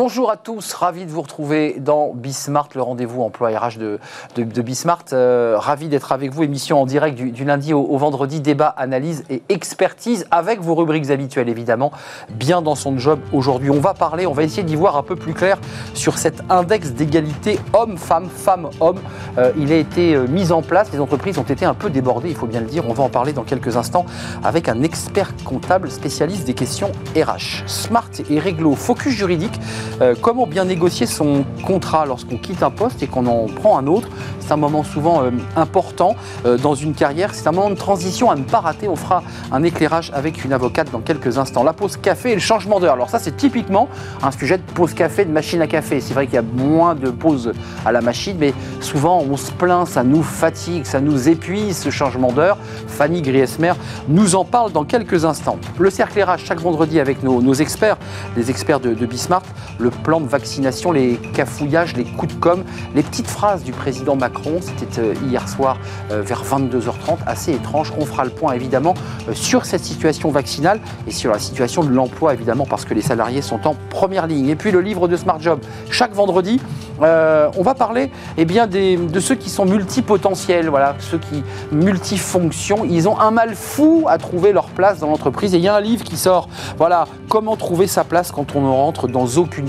Bonjour à tous, ravi de vous retrouver dans Bismart, le rendez-vous emploi RH de, de, Bismart. Euh, ravi d'être avec vous, émission en direct du, lundi au, au, vendredi, débat, analyse et expertise avec vos rubriques habituelles évidemment. Bien dans son job aujourd'hui, on va parler, on va essayer d'y voir un peu plus clair sur cet index d'égalité homme-femme, femme-homme. Euh, il a été euh, mis en place, les entreprises ont été un peu débordées, il faut bien le dire. On va en parler dans quelques instants avec un expert comptable spécialiste des questions RH. Smart et réglo, focus juridique. Euh, comment bien négocier son contrat lorsqu'on quitte un poste et qu'on en prend un autre C'est un moment souvent euh, important euh, dans une carrière. C'est un moment de transition à ne pas rater. On fera un éclairage avec une avocate dans quelques instants. La pause café et le changement d'heure. Alors ça, c'est typiquement un sujet de pause café, de machine à café. C'est vrai qu'il y a moins de pauses à la machine, mais souvent on se plaint, ça nous fatigue, ça nous épuise ce changement d'heure. Fanny Griesmer nous en parle dans quelques instants. Le cercle RH chaque vendredi avec nos, experts, les experts de, de Bismarck, le plan de vaccination, les cafouillages, les coups de com', les petites phrases du président Macron. C'était euh, hier soir euh, vers 22h30, assez étrange. On fera le point évidemment euh, sur cette situation vaccinale et sur la situation de l'emploi évidemment parce que les salariés sont en première ligne. Et puis le livre de Smart Job. Chaque vendredi, on va parler eh bien, de ceux qui sont multipotentiels, voilà, ceux qui multifonctions. Ils ont un mal fou à trouver leur place dans l'entreprise. Et il y a un livre qui sort, voilà, comment trouver sa place quand on ne rentre dans aucune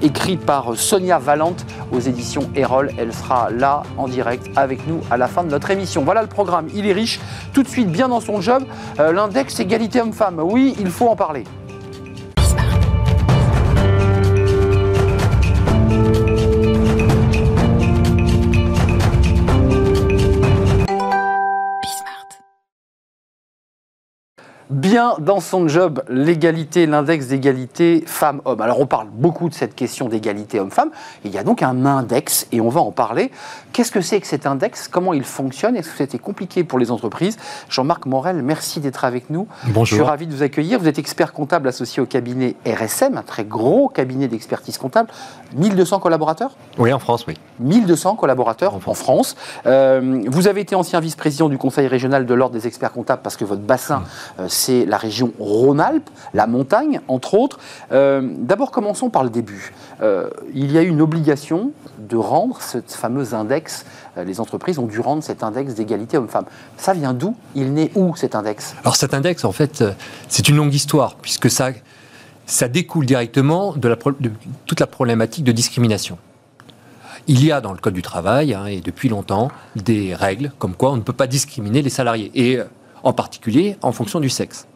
écrit par Sonia Valente aux éditions Erol. Elle sera là en direct avec nous à la fin de notre émission. Voilà le programme, il est riche. Tout de suite, bien dans son job, euh, l'index égalité homme-femme. Oui, il faut en parler. Bien dans son job l'égalité, l'index d'égalité femmes-hommes. Alors on parle beaucoup de cette question d'égalité homme-femme. Il y a donc un index et on va en parler. Qu'est-ce que c'est que cet index? Comment il fonctionne? Est-ce que c'était compliqué pour les entreprises? Jean-Marc Morel, merci d'être avec nous. Bonjour. Je suis ravi de vous accueillir. Vous êtes expert comptable associé au cabinet RSM, un très gros cabinet d'expertise comptable. 1200 collaborateurs? Oui, en France, oui. 1200 collaborateurs en France. En France. Euh, vous avez été ancien vice-président du Conseil régional de l'Ordre des experts comptables parce que votre bassin, mmh. euh, c'est la région Rhône-Alpes, la montagne, entre autres. Euh, D'abord, commençons par le début. Euh, il y a eu une obligation de rendre ce fameux index. Euh, les entreprises ont dû rendre cet index d'égalité homme-femme. Ça vient d'où? Il naît où cet index? Alors cet index, en fait, c'est une longue histoire, puisque ça, découle directement de toute la problématique de discrimination. Il y a dans le Code du travail, hein, et depuis longtemps, des règles comme quoi on ne peut pas discriminer les salariés, et en particulier en fonction du sexe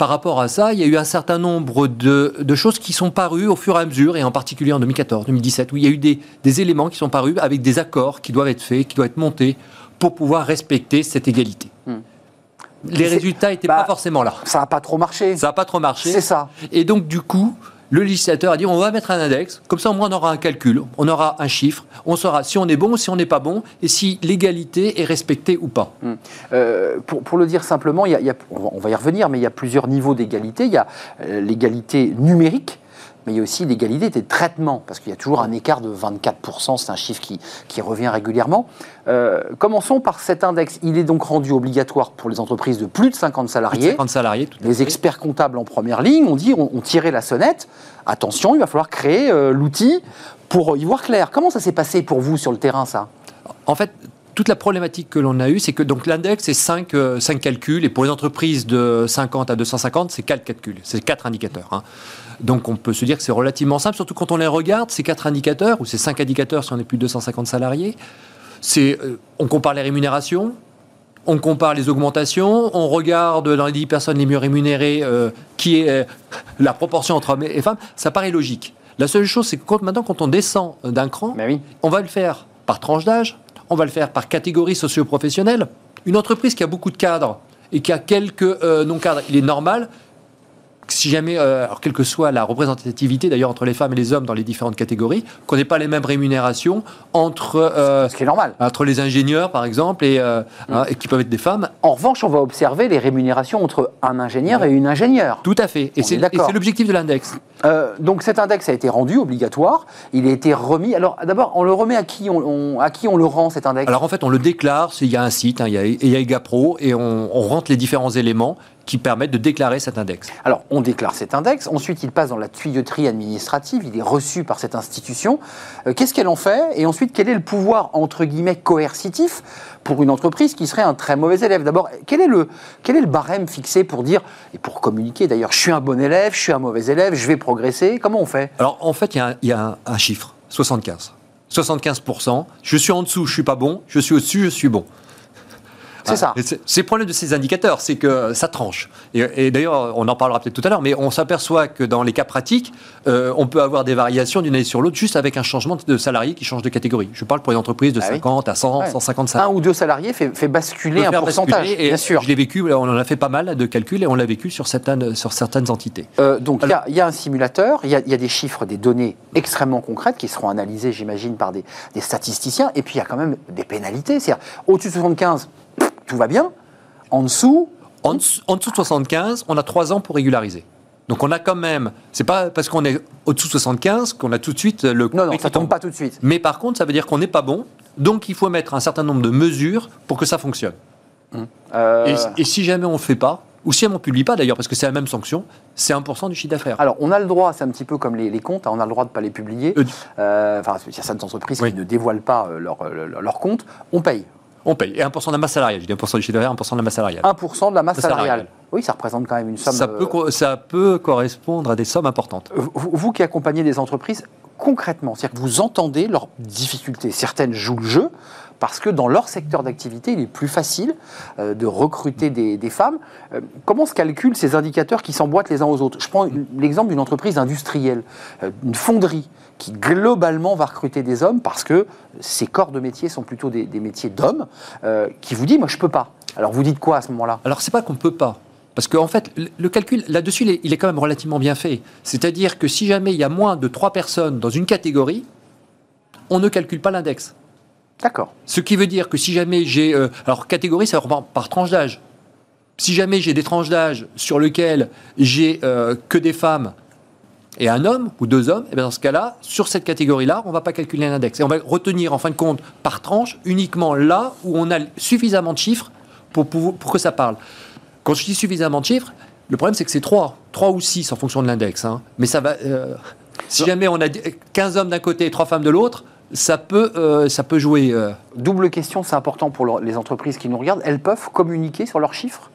par rapport à ça, il y a eu un certain nombre de, de, choses qui sont parues au fur et à mesure, et en particulier en 2014, 2017, où il y a eu des, des, éléments qui sont parus avec des accords qui doivent être faits, qui doivent être montés pour pouvoir respecter cette égalité. Hmm. Les résultats n'étaient bah, pas forcément là. Ça n'a pas trop marché. Ça n'a pas trop marché. C'est ça. Et donc, du coup, le législateur a dit on va mettre un index, comme ça au moins on aura un calcul, on aura un chiffre, on saura si on est bon si on n'est pas bon, et si l'égalité est respectée ou pas. Hum. Euh, pour, le dire simplement, on va y revenir, mais il y a plusieurs niveaux d'égalité. Il y a euh, l'égalité numérique, mais il y a aussi l'égalité des traitements, parce qu'il y a toujours un écart de 24%, c'est un chiffre qui, qui revient régulièrement. Euh, commençons par cet index. Il est donc rendu obligatoire pour les entreprises de plus de 50 salariés. Plus de 50 salariés, tout Les experts comptables en première ligne ont dit, on, on tirait la sonnette, attention, il va falloir créer euh, l'outil pour y voir clair. Comment ça s'est passé pour vous sur le terrain, ça? En fait, toute la problématique que l'on a eue, c'est que donc l'index, c'est 5, euh, 5 calculs, et pour les entreprises de 50 à 250, c'est 4 calculs, c'est 4 indicateurs. Hein. Donc on peut se dire que c'est relativement simple, surtout quand on les regarde, ces 4 indicateurs, ou ces 5 indicateurs si on est plus de 250 salariés. C'est, euh, on compare les rémunérations, on compare les augmentations, on regarde dans les 10 personnes les mieux rémunérées euh, qui est euh, la proportion entre hommes et femmes, ça paraît logique. La seule chose, c'est que quand, maintenant, quand on descend d'un cran, oui. on va le faire par tranche d'âge, on va le faire par catégorie socio-professionnelle. Une entreprise qui a beaucoup de cadres et qui a quelques euh, non-cadres, il est normal si jamais, euh, alors quelle que soit la représentativité d'ailleurs entre les femmes et les hommes dans les différentes catégories, qu'on n'ait pas les mêmes rémunérations entre, euh, ce qui est normal. entre les ingénieurs par exemple et, euh, mm. hein, et, qui peuvent être des femmes. En revanche, on va observer les rémunérations entre un ingénieur et une ingénieure. Tout à fait. Et c'est l'objectif de l'index. Donc cet index a été rendu obligatoire. Il a été remis. Alors d'abord, on le remet à qui on, on, à qui on le rend cet index? Alors en fait, on le déclare. Il y a un site, hein, il, y a, il y a EGAPRO et on, on rentre les différents éléments qui permettent de déclarer cet index. Alors, on déclare cet index, ensuite il passe dans la tuyauterie administrative, il est reçu par cette institution. Euh, Qu'est-ce qu'elle en fait? Et ensuite, quel est le pouvoir, entre guillemets, coercitif pour une entreprise qui serait un très mauvais élève? D'abord, quel, est le, quel est le barème fixé pour dire, et pour communiquer d'ailleurs, je suis un bon élève, je suis un mauvais élève, je vais progresser Comment on fait? Alors, en fait, il y a un, il y a un- un chiffre, 75. 75%, je suis en dessous, je suis pas bon, je suis au-dessus, je suis bon. C'est ça. C'est le problème de ces indicateurs, c'est que ça tranche. Et, et d'ailleurs, on en parlera peut-être tout à l'heure, mais on s'aperçoit que dans les cas pratiques, euh, on peut avoir des variations d'une année sur l'autre juste avec un changement de salarié qui change de catégorie. Je parle pour une entreprise de Ah oui. 50 à 100, Ouais. 150 salariés. Un ou deux salariés fait, fait basculer un pourcentage, basculer, et bien sûr. Je l'ai vécu, on en a fait pas mal de calculs et on l'a vécu sur certaines, sur certaines entités. Euh, donc il y y, a un simulateur, il y, y a des chiffres, des données extrêmement concrètes qui seront analysées, j'imagine, par des, des statisticiens. Et puis il y a quand même des pénalités. C'est-à-dire, au-dessus de 75, pff, tout va bien. En dessous, En, dessous- en dessous de 75, on a 3 ans pour régulariser. Donc on a quand même, c'est pas parce qu'on est au-dessous de 75 qu'on a tout de suite le non, non, ça tombe pas tout de suite. Mais par contre, ça veut dire qu'on n'est pas bon, donc il faut mettre un certain nombre de mesures pour que ça fonctionne. Euh, Et, et si jamais on ne fait pas, ou si on ne publie pas d'ailleurs, parce que c'est la même sanction, c'est 1% du chiffre d'affaires. alors, on a le droit, c'est un petit peu comme les, les comptes, hein, on a le droit de ne pas les publier. Euh, Euh, Enfin, il y a certaines entreprises Oui. qui ne dévoilent pas euh, leurs leur, leur comptes. On paye On paye. Et 1% de la masse salariale. Je dis 1% du chiffre d'affaires, 1% de la masse salariale. 1% de la masse Salariale. salariale. Oui, ça représente quand même une somme. ça, euh, peut, co- ça peut correspondre à des sommes importantes. Vous, vous qui accompagnez des entreprises, concrètement, c'est-à-dire que vous entendez leurs difficultés. Certaines jouent le jeu parce que dans leur secteur d'activité, il est plus facile euh, de recruter des, des femmes. Euh, comment se calculent ces indicateurs qui s'emboîtent les uns aux autres? Je prends l'exemple d'une entreprise industrielle, euh, une fonderie qui globalement va recruter des hommes parce que ses corps de métier sont plutôt des, des métiers d'hommes, euh, qui vous dit, moi je peux pas. Alors vous dites quoi à ce moment-là? Alors, c'est pas qu'on ne peut pas. Parce qu'en fait, le- calcul là-dessus, il est, il est quand même relativement bien fait. C'est-à-dire que si jamais il y a moins de 3 personnes dans une catégorie, on ne calcule pas l'index. D'accord. Ce qui veut dire que si jamais j'ai. euh, alors, catégorie, ça reprend par tranche d'âge. Si jamais j'ai des tranches d'âge sur lesquelles j'ai euh, que des femmes et un homme ou deux hommes, et bien dans ce cas-là, sur cette catégorie-là, on ne va pas calculer un index. Et on va retenir en fin de compte par tranche uniquement là où on a suffisamment de chiffres pour, pour, pour que ça parle. Quand je dis suffisamment de chiffres, le problème c'est que c'est 3, 3 ou 6 en fonction de l'index. hein. Mais ça va. euh, si jamais on a 15 hommes d'un côté et 3 femmes de l'autre, ça peut, euh, ça peut jouer. euh, Double question, c'est important pour le- les entreprises qui nous regardent. Elles peuvent communiquer sur leurs chiffres?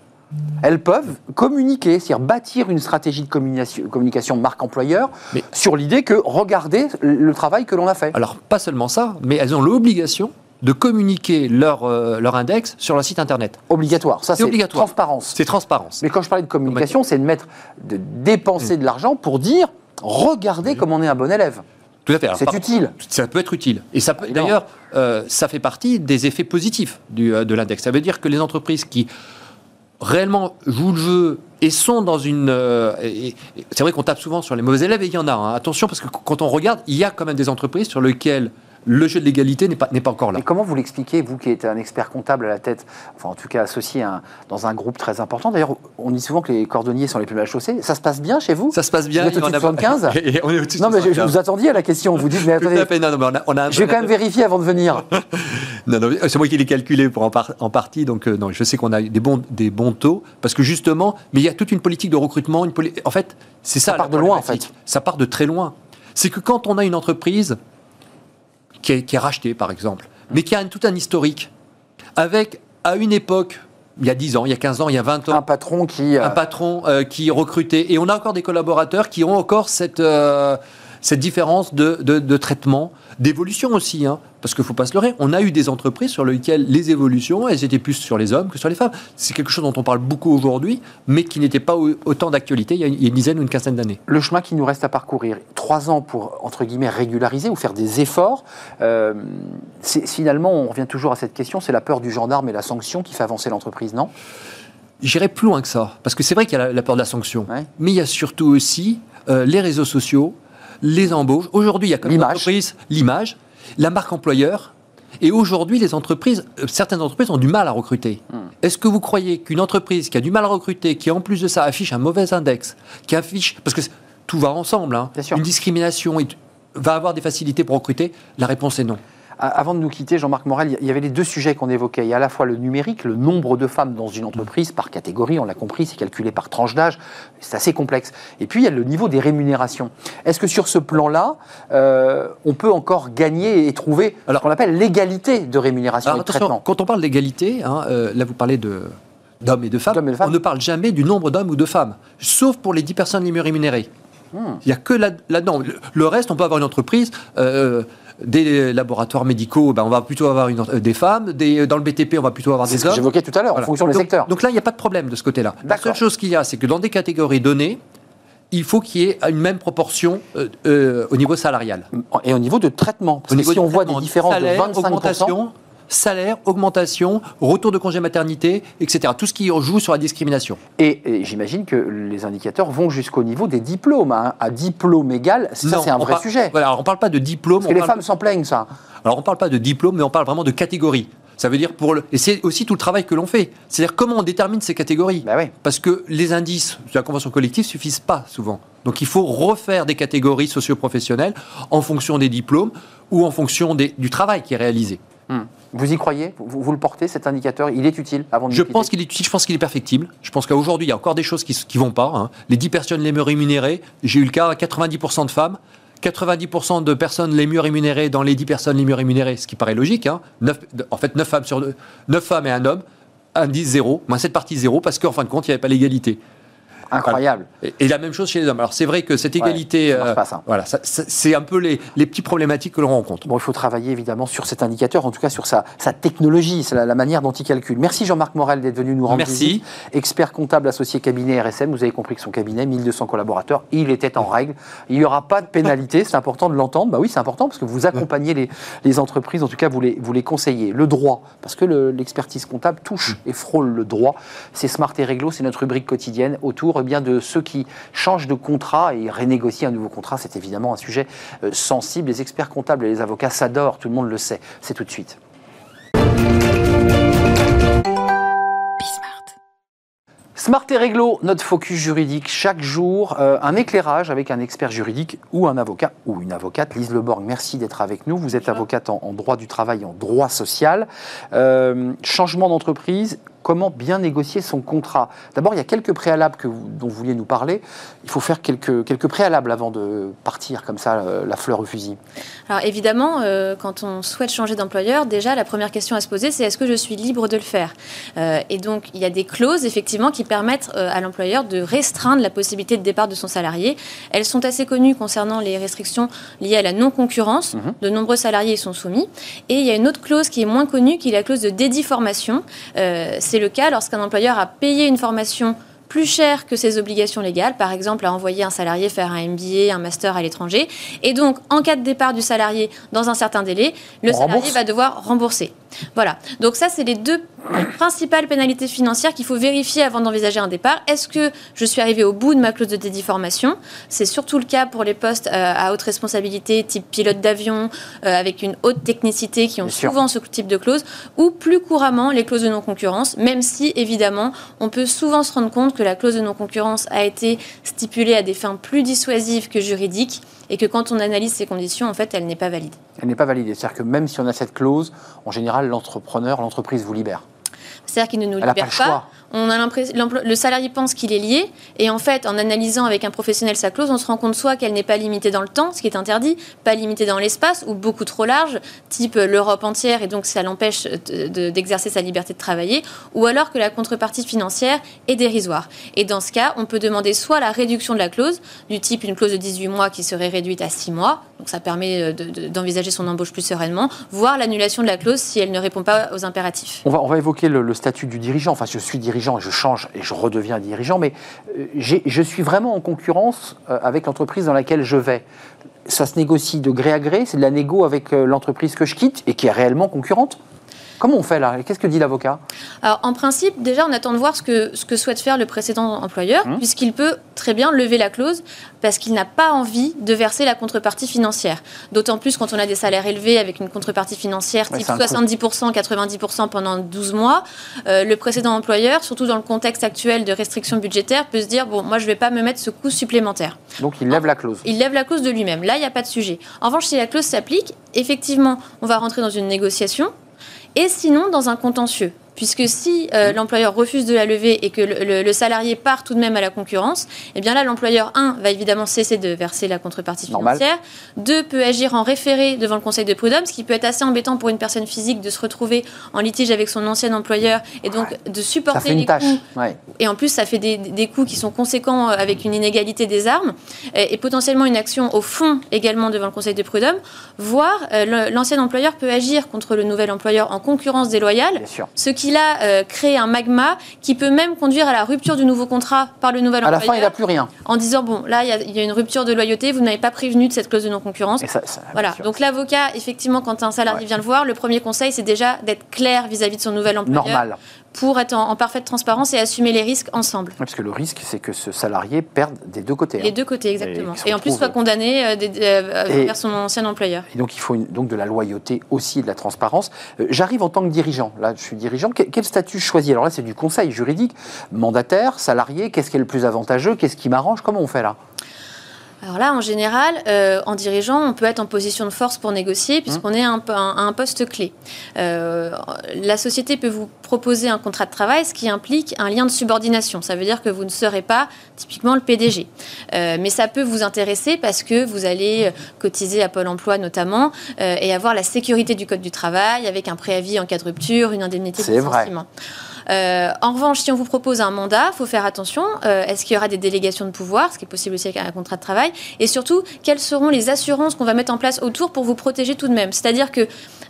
Elles peuvent communiquer, c'est-à-dire bâtir une stratégie de communication, communication marque employeur Mais- sur l'idée que regardez le travail que l'on a fait. Alors, pas seulement ça, mais elles ont l'obligation de communiquer leur, euh, leur index sur leur site internet. Obligatoire. Ça, C'est transparence. C'est transparence. Mais quand je parlais de communication, c'est de mettre, de dépenser de l'argent pour dire regardez comme on est un bon élève. Tout à fait. C'est utile. Ça peut être utile. Et ça peut, d'ailleurs, euh, ça fait partie des effets positifs du, euh, de l'index. Ça veut dire que les entreprises qui réellement jouent le jeu et sont dans une... euh, c'est vrai qu'on tape souvent sur les mauvais élèves et il y en a. hein. Attention, parce que quand on regarde, il y a quand même des entreprises sur lesquelles le jeu de l'égalité n'est pas, n'est pas encore là. Et comment vous l'expliquez, vous qui êtes un expert comptable à la tête, enfin en tout cas associé à un- dans un groupe très important? D'ailleurs, on dit souvent que les cordonniers sont les plus mal chaussés. Ça se passe bien chez vous? Ça se passe bien. Vous êtes au-dessus de 75 Et on est au-dessus de Non, mais je, je 75. vous attendiez à la question. Vous dites, mais attendez, fait. Non, non, mais on a, on a je vais quand même vérifier avant de venir. Non, non, c'est moi qui l'ai calculé pour en, par- en partie, donc euh, non, je sais qu'on a des bons, des bons taux, parce que justement, mais il y a toute une politique de recrutement, une poli- en fait, c'est ça. Ça part de loin, en fait. Ça part de très loin. C'est que quand on a une entreprise qui est, qui est rachetée, par exemple, mais qui a un- tout un historique, avec, à une époque, il y a 10 ans, il y a 15 ans, il y a 20 ans, Un patron qui. euh, un patron euh, qui recruté, et on a encore des collaborateurs qui ont encore cette, euh, cette différence de, de- de traitement, d'évolution aussi, hein, parce qu'il ne faut pas se leurrer. On a eu des entreprises sur lesquelles les évolutions, elles étaient plus sur les hommes que sur les femmes. C'est quelque chose dont on parle beaucoup aujourd'hui, mais qui n'était pas au- autant d'actualité il, y a une- dizaine ou une quinzaine d'années. le chemin qui nous reste à parcourir, trois ans pour, entre guillemets, régulariser ou faire des efforts, euh, finalement, on revient toujours à cette question, c'est la peur du gendarme et la sanction qui fait avancer l'entreprise, non? J'irai plus loin que ça, parce que c'est vrai qu'il y a la, la peur de la sanction, Ouais. mais il y a surtout aussi euh, les réseaux sociaux, les embauches. Aujourd'hui, il y a comme L'image. entreprise l'image, la marque employeur. Et aujourd'hui, les entreprises, euh, certaines entreprises ont du mal à recruter. Hmm. Est-ce que vous croyez qu'une entreprise qui a du mal à recruter, qui en plus de ça affiche un mauvais index, qui affiche parce que tout va ensemble, hein, une discrimination, va avoir des facilités pour recruter La réponse est non. Avant de nous quitter, Jean-Marc Morel, il y avait les deux sujets qu'on évoquait. Il y a à la fois le numérique, le nombre de femmes dans une entreprise par catégorie, on l'a compris, c'est calculé par tranche d'âge, c'est assez complexe. Et puis il y a le niveau des rémunérations. Est-ce que sur ce plan-là, euh, on peut encore gagner et trouver ce qu'on appelle l'égalité de rémunération et de traitement? Quand on parle d'égalité, hein, euh, là vous parlez de d'hommes et de femmes, on ne parle jamais du nombre d'hommes ou de femmes, sauf pour les 10 personnes les mieux rémunérées. Hmm. Il n'y a que là-dedans. le reste, on peut avoir une entreprise. Euh, des laboratoires médicaux, ben on va plutôt avoir une, euh, des femmes. Des, dans le BTP, on va plutôt avoir des ce hommes. J'évoquais tout à l'heure, en fonction des secteurs. Donc là, il n'y a pas de problème de ce côté-là. La seule chose qu'il y a, c'est que dans des catégories données, il faut qu'il y ait une même proportion euh, au niveau salarial. Et au niveau de traitement. Parce que si on voit des différences de 25%, salaire, augmentation, retour de congé maternité, etc. Tout ce qui joue sur la discrimination. Et, j'imagine que les indicateurs vont jusqu'au niveau des diplômes. Hein. À diplôme égal, ça c'est un vrai sujet. Voilà, on ne parle pas de diplôme. Parce que les femmes s'en plaignent, ça. Alors on ne parle pas de diplôme, mais on parle vraiment de catégorie. Ça veut dire pour le... Et c'est aussi tout le travail que l'on fait. C'est-à-dire comment on détermine ces catégories. Bah oui. Parce que les indices de la convention collective suffisent pas souvent. Donc il faut refaire des catégories socio-professionnelles en fonction des diplômes ou en fonction des... du travail qui est réalisé. Hmm. Vous y croyez? Vous, le portez, cet indicateur? Il est utile avant de Je pense qu'il est utile, je pense qu'il est perfectible. Je pense qu'aujourd'hui, il y a encore des choses qui ne vont pas. Hein. Les 10 personnes les mieux rémunérées, j'ai eu le cas, 90% de femmes. 90% de personnes les mieux rémunérées dans les 10 personnes les mieux rémunérées, ce qui paraît logique. Hein. en fait, 9 femmes, sur 9 femmes et un homme, indice zéro, moins cette partie zéro, parce qu'en fin de compte, il n'y avait pas l'égalité. Incroyable. Et, la même chose chez les hommes. Alors c'est vrai que cette égalité, euh, voilà, c'est un peu les, les petites problématiques que l'on rencontre. Bon, il faut travailler évidemment sur cet indicateur, en tout cas sur sa, sa technologie, la, la, manière dont il calcule. Merci Jean-Marc Morel d'être venu nous rendre Merci. visite. Expert comptable associé cabinet RSM. Vous avez compris que son cabinet, 1200 collaborateurs, il était en règle. Il n'y aura pas de pénalité. C'est important de l'entendre. Bah oui, c'est important parce que vous accompagnez les, les, entreprises. En tout cas, vous les, vous les conseillez. Le droit, parce que l'expertise comptable touche et frôle le droit. C'est Smart et Réglo, c'est notre rubrique quotidienne autour bien de ceux qui changent de contrat et renégocient un nouveau contrat, c'est évidemment un sujet euh, sensible. Les experts comptables et les avocats s'adorent, tout le monde le sait. C'est tout de suite. Smart et Réglo, notre focus juridique chaque jour, euh, un éclairage avec un expert juridique ou un avocat ou une avocate. Lise Leborg, merci d'être avec nous. Vous êtes avocate en, droit du travail en droit social. Euh, changement d'entreprise, comment bien négocier son contrat. D'abord, il y a quelques préalables que dont vous vouliez nous parler. Il faut faire quelques, quelques préalables avant de partir comme ça, euh, la fleur au fusil. Alors évidemment, euh, quand on souhaite changer d'employeur, déjà la première question à se poser, c'est est-ce que je suis libre de le faire euh, Et donc, il y a des clauses effectivement qui permettent à l'employeur de restreindre la possibilité de départ de son salarié. Elles sont assez connues concernant les restrictions liées à la non-concurrence. Mhm. De nombreux salariés y sont soumis. Et il y a une autre clause qui est moins connue, qui est la clause de dédiformation. c'est c'est le cas lorsqu'un employeur a payé une formation plus chère que ses obligations légales, par exemple à envoyer un salarié faire un MBA, un master à l'étranger. Et donc, en cas de départ du salarié dans un certain délai, le salarié va devoir rembourser. Voilà. Donc ça, c'est les deux principales pénalités financières qu'il faut vérifier avant d'envisager un départ. Est-ce que je suis arrivé au bout de ma clause de dédiformation C'est surtout le cas pour les postes euh, à haute responsabilité, type pilote d'avion, euh, avec une haute technicité, qui ont souvent ce type de clause, ou plus couramment les clauses de non-concurrence, même si, évidemment, on peut souvent se rendre compte que la clause de non-concurrence a été stipulée à des fins plus dissuasives que juridiques et que quand on analyse ces conditions, en fait, elle n'est pas valide. Elle n'est pas valide. C'est-à-dire que même si on a cette clause, en général, l'entrepreneur, l'entreprise vous libère. C'est-à-dire qu'il ne nous libère pas. Le salarié pense qu'il est lié, et en fait, en analysant avec un professionnel sa clause, on se rend compte soit qu'elle n'est pas limitée dans le temps, ce qui est interdit, pas limitée dans l'espace, ou beaucoup trop large, type l'Europe entière, et donc ça l'empêche d'exercer sa liberté de travailler, ou alors que la contrepartie financière est dérisoire. Et dans ce cas, on peut demander soit la réduction de la clause, du type une clause de 18 mois qui serait réduite à 6 mois, donc ça permet d'envisager son embauche plus sereinement, voire l'annulation de la clause si elle ne répond pas aux impératifs. On va, on va évoquer le, le statut du dirigeant. Enfin, je suis dirigeant je change et je redeviens dirigeant, mais euh, je suis vraiment en concurrence euh, avec l'entreprise dans laquelle je vais. Ça se négocie de gré à gré, c'est de la négo avec euh, l'entreprise que je quitte et qui est réellement concurrente Comment on fait là? Qu'est-ce que dit l'avocat? Alors, en principe, déjà, on attend de voir ce que, ce que souhaite faire le précédent employeur, Mmh. puisqu'il peut très bien lever la clause parce qu'il n'a pas envie de verser la contrepartie financière. D'autant plus quand on a des salaires élevés avec une contrepartie financière Ouais, type c'est un coût. 70%, 90% pendant 12 mois. Euh, le précédent employeur, surtout dans le contexte actuel de restrictions budgétaires, peut se dire bon, moi, je ne vais pas me mettre ce coût supplémentaire. Donc il lève la clause. Il lève la clause de lui-même. Là, il n'y a pas de sujet. En revanche, si la clause s'applique, effectivement, on va rentrer dans une négociation et sinon dans un contentieux. Puisque si euh, Mmh. l'employeur refuse de la lever et que le, le- le salarié part tout de même à la concurrence, eh bien là, l'employeur, un, va évidemment cesser de verser la contrepartie financière. Deux, peut agir en référé devant le conseil de prud'homme, ce qui peut être assez embêtant pour une personne physique de se retrouver en litige avec son ancien employeur et donc de supporter les tâche. coûts Ouais. et en plus, ça fait des, des coûts qui sont conséquents euh, avec une inégalité des armes et, et potentiellement une action au fond également devant le Conseil de prud'homme, voire euh, l'ancien employeur peut agir contre le nouvel employeur en concurrence déloyale, ce qui là euh, crée un magma qui peut même conduire à la rupture du nouveau contrat par le nouvel À la employeur fin, il n'a plus rien. en disant bon là il y a- il y, a une rupture de loyauté, vous n'avez pas prévenu de cette clause de non-concurrence. Voilà, donc l'avocat, effectivement, quand un salarié Ouais. vient le voir, le premier conseil, c'est déjà d'être clair vis-à-vis de son nouvel employeur Normal. Pour être en, en parfaite transparence et assumer les risques ensemble. Parce que le risque, c'est que ce salarié perde des deux côtés. Les hein. deux côtés, exactement. Et en plus, soit condamné euh, des- euh, Et- vers son ancien employeur. Et donc, il faut une- donc de la loyauté aussi et de la transparence. Euh, J'arrive en tant que dirigeant. Là, je suis dirigeant. Quel, quel statut je choisis? Alors là, c'est du conseil juridique. Mandataire, salarié, qu'est-ce qui est le plus avantageux? Qu'est-ce qui m'arrange? Comment on fait là? Alors là, en général, euh, en dirigeant, on peut être en position de force pour négocier puisqu'on est un, peu- un- à un poste clé. Euh, la société peut vous proposer un contrat de travail, ce qui implique un lien de subordination. Ça veut dire que vous ne serez pas typiquement le PDG. Euh, mais ça peut vous intéresser parce que vous allez cotiser à Pôle emploi notamment et avoir la sécurité du Code du travail avec un préavis en cas de rupture, une indemnité de C'est vrai. Euh, en revanche, si on vous propose un mandat, il faut faire attention. Euh, Est-ce qu'il y aura des délégations de pouvoir, ce qui est possible aussi avec un contrat de travail? Et surtout, quelles seront les assurances qu'on va mettre en place autour pour vous protéger tout de même? C'est-à-dire que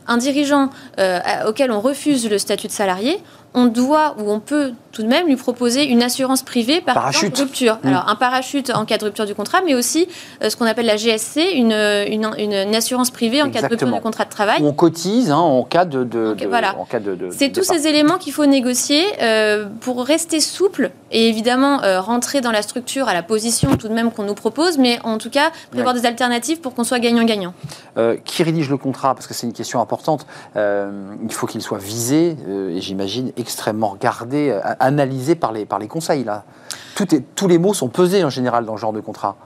un dirigeant euh, auquel on refuse le statut de salarié, on doit ou on peut tout de même lui proposer une assurance privée par Parachute. exemple rupture. Mm. Alors un parachute en cas de rupture du contrat, mais aussi euh, ce qu'on appelle la GSC, une, une, une- une assurance privée en cas de rupture du contrat de travail. On cotise hein, en cas de. de- Ok, de- voilà. C'est tous ces éléments qu'il faut négocier euh, pour rester souple et évidemment euh, rentrer dans la structure à la position tout de même qu'on nous propose, mais en tout cas prévoir des alternatives pour qu'on soit gagnant-gagnant. Qui rédige le contrat? Parce que c'est une question importante. Il faut qu'il soit visé, et j'imagine extrêmement regardé, euh, analysé par les, conseils. Tous les mots sont pesés en général dans ce genre de contrat.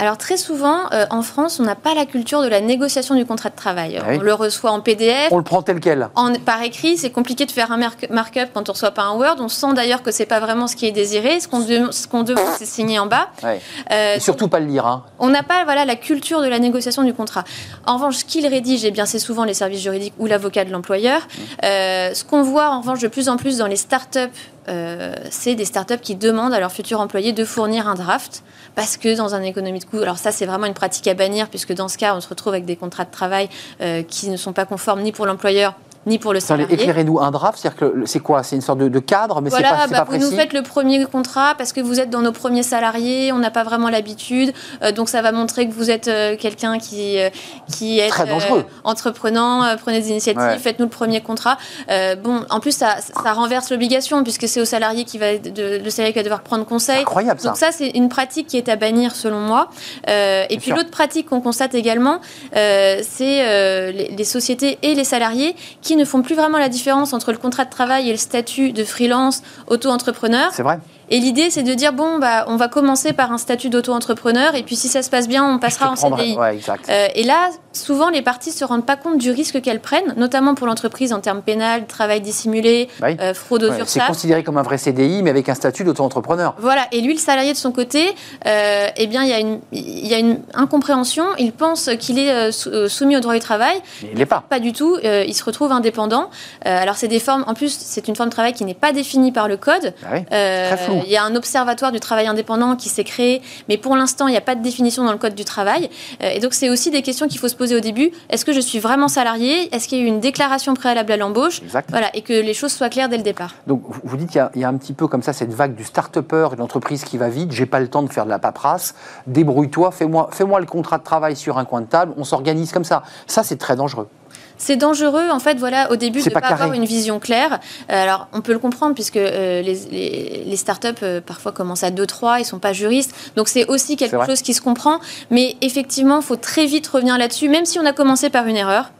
Alors très souvent, euh, en France, on n'a pas la culture de la négociation du contrat de travail. Ah oui. On le reçoit en PDF. On le prend tel quel. En, par écrit, c'est compliqué de faire un mark- markup quand on reçoit pas un Word. On sent d'ailleurs que c'est pas vraiment ce qui est désiré. Ce qu'on dem- ce demande, c'est signer en bas. Euh, Et surtout pas le lire. hein. On n'a pas voilà, la culture de la négociation du contrat. En revanche, ce qu'il rédige, eh bien, c'est souvent les services juridiques ou l'avocat de l'employeur. Euh, ce qu'on voit en revanche de plus en plus dans les startups, euh, c'est des startups qui demandent à leurs futurs employés de fournir un draft parce que dans un économie de coût, alors ça c'est vraiment une pratique à bannir puisque dans ce cas on se retrouve avec des contrats de travail euh, qui ne sont pas conformes ni pour l'employeur ni pour le salarié. Éclairez-nous un draft, c'est-à-dire que c'est quoi? C'est une sorte de, de cadre, mais c'est Voilà, pas, c'est bah, pas vous précis. nous faites le premier contrat parce que vous êtes dans nos premiers salariés, on n'a pas vraiment l'habitude, euh, donc ça va montrer que vous êtes euh, quelqu'un qui, euh, qui est Très dangereux. entreprenant, euh, prenez des initiatives, Ouais. faites-nous le premier contrat. Euh, bon, en plus ça, ça renverse l'obligation puisque c'est au salarié qui va, de- le salarié qui va devoir prendre conseil. Incroyable ça. Donc ça, c'est une pratique qui est à bannir selon moi. Euh, et Bien puis l'autre pratique qu'on constate également, euh, c'est euh, les, les sociétés et les salariés qui ne font plus vraiment la différence entre le contrat de travail et le statut de freelance auto-entrepreneur. C'est vrai Et l'idée, c'est de dire, bon, bah, on va commencer par un statut d'auto-entrepreneur et puis si ça se passe bien, on passera en CDI. Ouais, exact. Euh, et là, souvent, les parties se rendent pas compte du risque qu'elles prennent, notamment pour l'entreprise en termes pénal, travail dissimulé, Oui. euh, fraude aux Ouais, c'est considéré comme un vrai CDI, mais avec un statut d'auto-entrepreneur. Voilà, et lui, le salarié de son côté, euh, eh bien, il y, a une, il y a une incompréhension. Il pense qu'il est euh, euh, soumis au droit du travail. Mais il l'est pas. Pas du tout. il se retrouve indépendant. Alors, c'est des formes. En plus, c'est une forme de travail qui n'est pas définie par le code. Ah oui, Euh, très flou. Il y a un observatoire du travail indépendant qui s'est créé, mais pour l'instant, il n'y a pas de définition dans le code du travail. Et donc, c'est aussi des questions qu'il faut se poser au début. Est-ce que je suis vraiment salarié? Est-ce qu'il y a eu une déclaration préalable à l'embauche? Exact. Voilà, et que les choses soient claires dès le départ. Donc, vous- dites qu'il y, a- il y a un petit peu comme ça cette vague du start-upper, une entreprise qui va vite, j'ai pas le temps de faire de la paperasse, débrouille-toi, fais-moi fais le contrat de travail sur un coin de table, on s'organise comme ça. Ça, c'est très dangereux. C'est dangereux, en fait, voilà, au début, de ne pas, avoir une vision claire. Euh, alors, on peut le comprendre, puisque euh, les, les, startups, euh, parfois, commencent à 2-3, ils ne sont pas juristes. Donc, c'est aussi quelque chose qui se comprend. Mais effectivement, il faut très vite revenir là-dessus, même si on a commencé par une erreur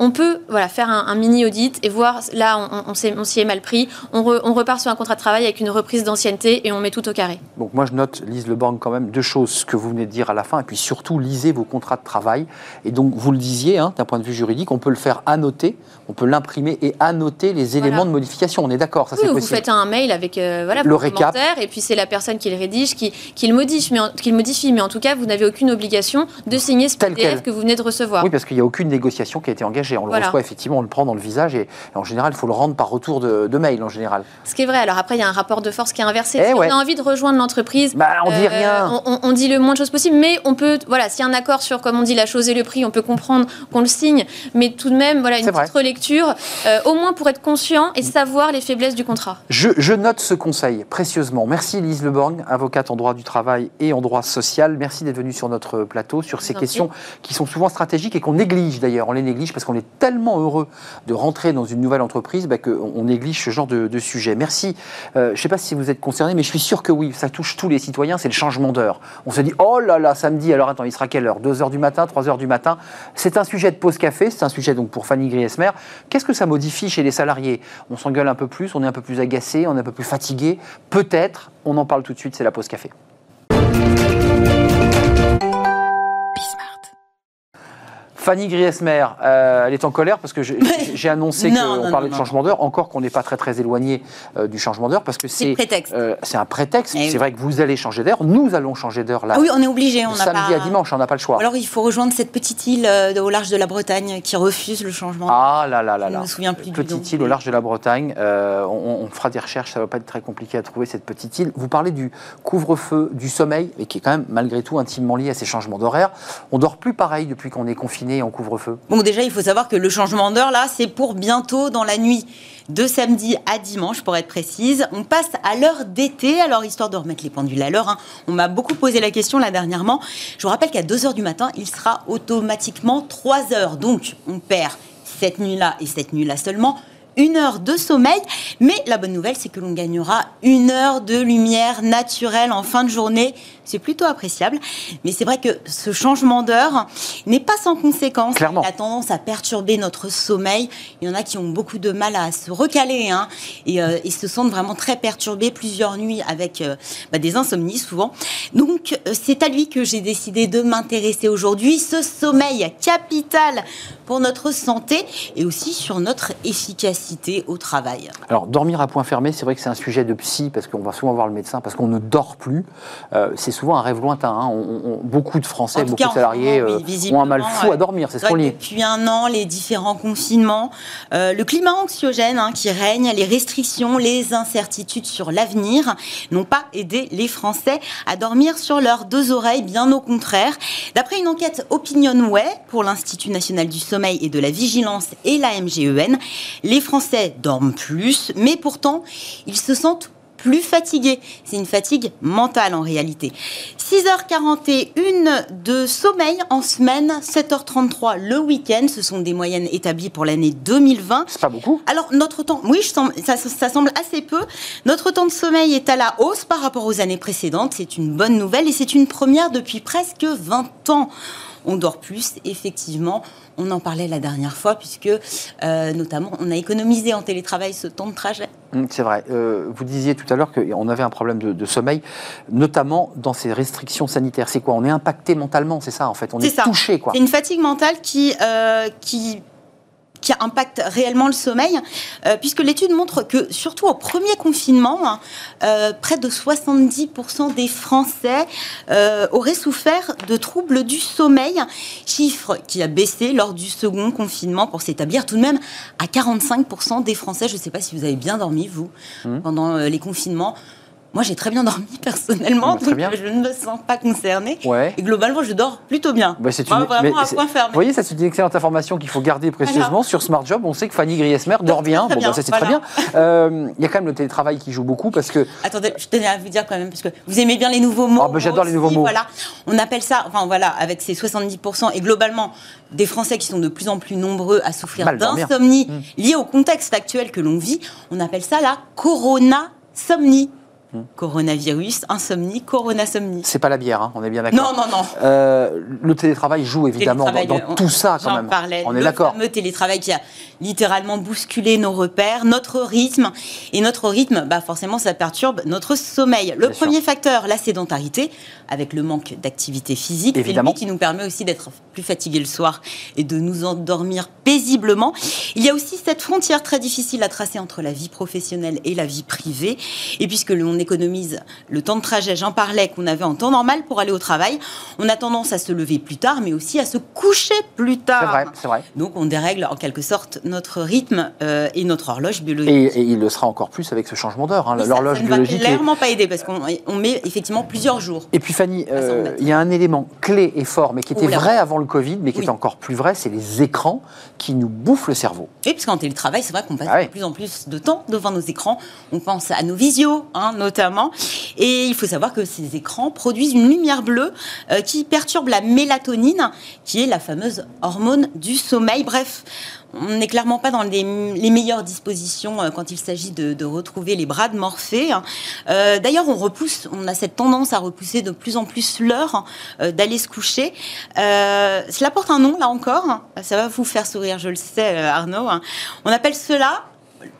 on peut voilà, faire un, mini audit et voir, là, on, on, s'y est mal pris, on, repart sur un contrat de travail avec une reprise d'ancienneté et on met tout au carré. Donc moi, je note, Lise Leborg, quand même, deux choses, ce que vous venez de dire à la fin, et puis surtout, lisez vos contrats de travail. Et donc, vous le disiez, hein, d'un point de vue juridique, on peut le faire annoter, on peut l'imprimer et annoter les éléments de modification. On est d'accord, ça oui, c'est possible. Vous faites un mail avec euh, voilà, le récap. Et puis c'est la personne qui le rédige, qui, qui le modifie mais, en, qui le modifie. Mais en tout cas, vous n'avez aucune obligation de signer ce PDF que vous venez de recevoir. Oui, parce qu'il n'y a aucune négociation qui a été engagée. On le reçoit effectivement on le prend dans le visage et, en général, il faut le rendre par retour de, mail en général. Ce qui est vrai. Alors après, il y a un rapport de force qui est inversé. Eh si on a envie de rejoindre l'entreprise, bah, on dit euh, rien. On, dit le moins de choses possible, mais on peut, voilà, s'il y a un accord sur, comme on dit, la chose et le prix, on peut comprendre qu'on le signe, mais tout de même, voilà, une petite relecture, euh, au moins pour être conscient et savoir les faiblesses du contrat. Je, note ce conseil précieusement. Merci Lise Leborg, avocate en droit du travail et en droit social. Merci d'être venue sur notre plateau sur ces questions qui sont souvent stratégiques et qu'on néglige d'ailleurs. On les néglige parce qu'on tellement heureux de rentrer dans une nouvelle entreprise, bah, qu'on néglige ce genre de, sujet. Merci. Euh, je ne sais pas si vous êtes concerné, mais je suis sûr que oui, ça touche tous les citoyens, c'est le changement d'heure. On se dit, oh là là, samedi, alors attends, il sera quelle heure? 2 h du matin, 3 h du matin C'est un sujet de pause café, c'est un sujet donc pour Fanny Griesmer. Qu'est-ce que ça modifie chez les salariés? On s'engueule un peu plus, on est un peu plus agacé, on est un peu plus fatigué. Peut-être, on en parle tout de suite, c'est la pause café. Fanny Griesmer, euh, elle est en colère parce que j'ai annoncé qu'on parlait de changement d'heure, encore qu'on n'est pas très très éloigné euh, du changement d'heure parce que c'est euh, un prétexte. Eh c'est vrai que vous allez changer d'heure, nous allons changer d'heure là. Ah oui, on est obligé. On samedi à dimanche, on n'a pas le choix. Alors il faut rejoindre cette petite île au large de la Bretagne qui refuse le changement. Ah là là là là. Je me souviens plus petite île au large de la Bretagne. On, fera des recherches, ça va pas être très compliqué à trouver cette petite île. Vous parlez du couvre-feu, du sommeil, et qui est quand même malgré tout intimement lié à ces changements d'horaire. On dort plus pareil depuis qu'on est confiné en couvre-feu. Bon, déjà, il faut savoir que le changement d'heure, là, c'est pour bientôt dans la nuit de samedi à dimanche, pour être précise. On passe à l'heure d'été, alors histoire de remettre les pendules à l'heure. Hein. On m'a beaucoup posé la question là dernièrement. Je vous rappelle qu'à 2 heures du matin, il sera automatiquement 3 heures. Donc, on perd cette nuit-là et cette nuit-là seulement une heure de sommeil. Mais la bonne nouvelle, c'est que l'on gagnera une heure de lumière naturelle en fin de journée. C'est plutôt appréciable. Mais c'est vrai que ce changement d'heure n'est pas sans conséquence. Clairement. Il a tendance à perturber notre sommeil. Il y en a qui ont beaucoup de mal à se recaler hein, et, euh, se sentent vraiment très perturbés plusieurs nuits avec euh, bah, des insomnies souvent. Donc euh, c'est à lui que j'ai décidé de m'intéresser aujourd'hui. Ce sommeil capital pour notre santé et aussi sur notre efficacité au travail. Alors, dormir à point fermé, c'est vrai que c'est un sujet de psy parce qu'on va souvent voir le médecin parce qu'on ne dort plus. Euh, c'est souvent un rêve lointain. Hein. beaucoup de Français, beaucoup de salariés euh, ont un mal fou à dormir. C'est ce qu'on lit. Depuis un an, les différents confinements, euh, le climat anxiogène hein, qui règne, les restrictions, les incertitudes sur l'avenir n'ont pas aidé les Français à dormir sur leurs deux oreilles, bien au contraire. D'après une enquête Opinionway pour l'Institut national du sommeil, et de la vigilance et la MGEN. Les Français dorment plus, mais pourtant, ils se sentent plus fatigués. C'est une fatigue mentale en réalité. 6h41 de sommeil en semaine, 7h33 le week-end. Ce sont des moyennes établies pour l'année 2020. C'est pas beaucoup. Alors, notre temps, oui, ça, ça, semble assez peu. Notre temps de sommeil est à la hausse par rapport aux années précédentes. C'est une bonne nouvelle et c'est une première depuis presque 20 ans on dort plus, effectivement. On en parlait la dernière fois, puisque euh, notamment on a économisé en télétravail ce temps de trajet. Hum, c'est vrai. Euh, vous disiez tout à l'heure qu'on avait un problème de, sommeil, notamment dans ces restrictions sanitaires. C'est quoi? On est impacté mentalement, c'est ça en fait? On est, touché quoi. C'est une fatigue mentale qui, euh, qui qui impacte réellement le sommeil, euh, puisque l'étude montre que, surtout au premier confinement, hein, euh, près de 70% des Français euh, auraient souffert de troubles du sommeil, chiffre qui a baissé lors du second confinement pour s'établir tout de même à 45% des Français. Je ne sais pas si vous avez bien dormi, vous, mmh. pendant les confinements Moi, j'ai très bien dormi personnellement, donc bien. je ne me sens pas concernée. Ouais. Et globalement, je dors plutôt bien. Bah, c'est Moi, une- vraiment à point fermé. Vous voyez, ça c'est une excellente information qu'il faut garder précieusement sur Smart Job. On sait que Fanny Griesmer dort bien. Bon, bien, bah, ça c'est très bien. Euh, Il y a quand même le télétravail qui joue beaucoup parce que Attendez, je tenais à vous dire quand même, parce que vous aimez bien les nouveaux mots. Ah, bah, j'adore les nouveaux mots. Voilà. On appelle ça, enfin voilà, avec ces 70% et globalement des Français qui sont de plus en plus nombreux à souffrir d'insomnie Mmh. liée au contexte actuel que l'on vit, on appelle ça la coronasomnie. Coronavirus, insomnie, coronasomnie. c'est pas la bière, hein, on est bien d'accord. Non, non, non. Euh, le télétravail joue évidemment dans, Télétravail, dans on- tout ça quand même. parlais. On est le d'accord. fameux télétravail qui a littéralement bousculé nos repères, notre rythme. Et notre rythme, bah forcément, ça perturbe notre sommeil. Le Bien sûr. premier facteur, la sédentarité, avec le manque d'activité physique. Évidemment. qui nous permet aussi d'être plus fatigués le soir et de nous endormir paisiblement. Il y a aussi cette frontière très difficile à tracer entre la vie professionnelle et la vie privée. Et puisque l'on économise le temps de trajet, j'en parlais, qu'on avait en temps normal pour aller au travail, on a tendance à se lever plus tard, mais aussi à se coucher plus tard. C'est vrai, c'est vrai. Donc on dérègle en quelque sorte notre rythme euh, et notre horloge biologique. Et, et il le sera encore plus avec ce changement d'heure. hein. Ça- L'horloge ça ne va biologique. est- clairement pas aider parce qu'on on met effectivement plusieurs jours. Et puis Fanny, euh, il y a un élément clé et fort, mais qui était vrai avant le Covid, mais qui Oui. est encore plus vrai, c'est les écrans qui nous bouffent le cerveau. Oui, parce qu'en télétravail, c'est vrai qu'on passe Ah ouais. de plus en plus de temps devant nos écrans. On pense à nos visios, hein, notamment. Et il faut savoir que ces écrans produisent une lumière bleue euh, qui perturbe la mélatonine, qui est la fameuse hormone du sommeil. Bref, on n'est clairement pas dans les, meilleures dispositions euh, quand il s'agit de, retrouver les bras de Morphée. hein. Euh, D'ailleurs, on repousse, on a cette tendance à repousser de plus en plus l'heure euh, d'aller se coucher. Cela porte un nom, là encore. Ça va vous faire sourire, je le sais, Arnaud. hein. On appelle cela,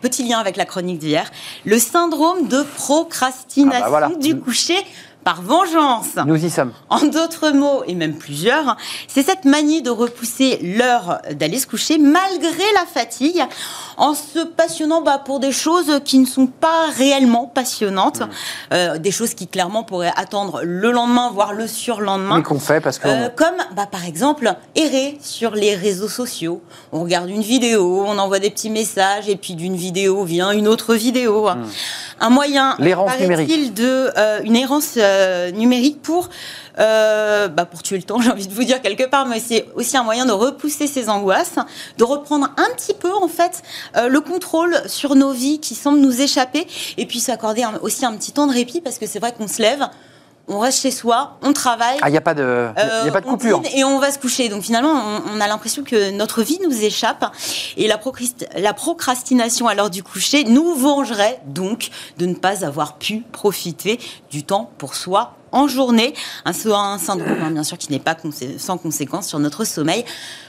petit lien avec la chronique d'hier, le syndrome de procrastination Ah bah voilà. du coucher par vengeance. Nous y sommes. En d'autres mots, et même plusieurs, c'est cette manie de repousser l'heure d'aller se coucher malgré la fatigue, en se passionnant bah, pour des choses qui ne sont pas réellement passionnantes, Euh, des choses qui clairement pourraient attendre le lendemain, voire le surlendemain. Mais qu'on fait parce que. Euh, comme bah, par exemple errer sur les réseaux sociaux. On regarde une vidéo, on envoie des petits messages et puis d'une vidéo vient une autre vidéo. Un moyen. L'errance paraît-il, de euh, une errance euh, numérique pour euh, bah, pour tuer le temps, j'ai envie de vous dire quelque part, mais c'est aussi un moyen de repousser ses angoisses, de reprendre un petit peu en fait euh, le contrôle sur nos vies qui semblent nous échapper, et puis s'accorder aussi un petit temps de répit parce que c'est vrai qu'on se lève. On reste chez soi, on travaille, Ah, il n'y a pas de, y a euh, pas de coupure. et on va se coucher. Donc finalement, on, on a l'impression que notre vie nous échappe. Et la procrastination à l'heure du coucher nous vengerait donc de ne pas avoir pu profiter du temps pour soi en journée. Un, un syndrome, hein, bien sûr, qui n'est pas consé- sans conséquence sur notre sommeil.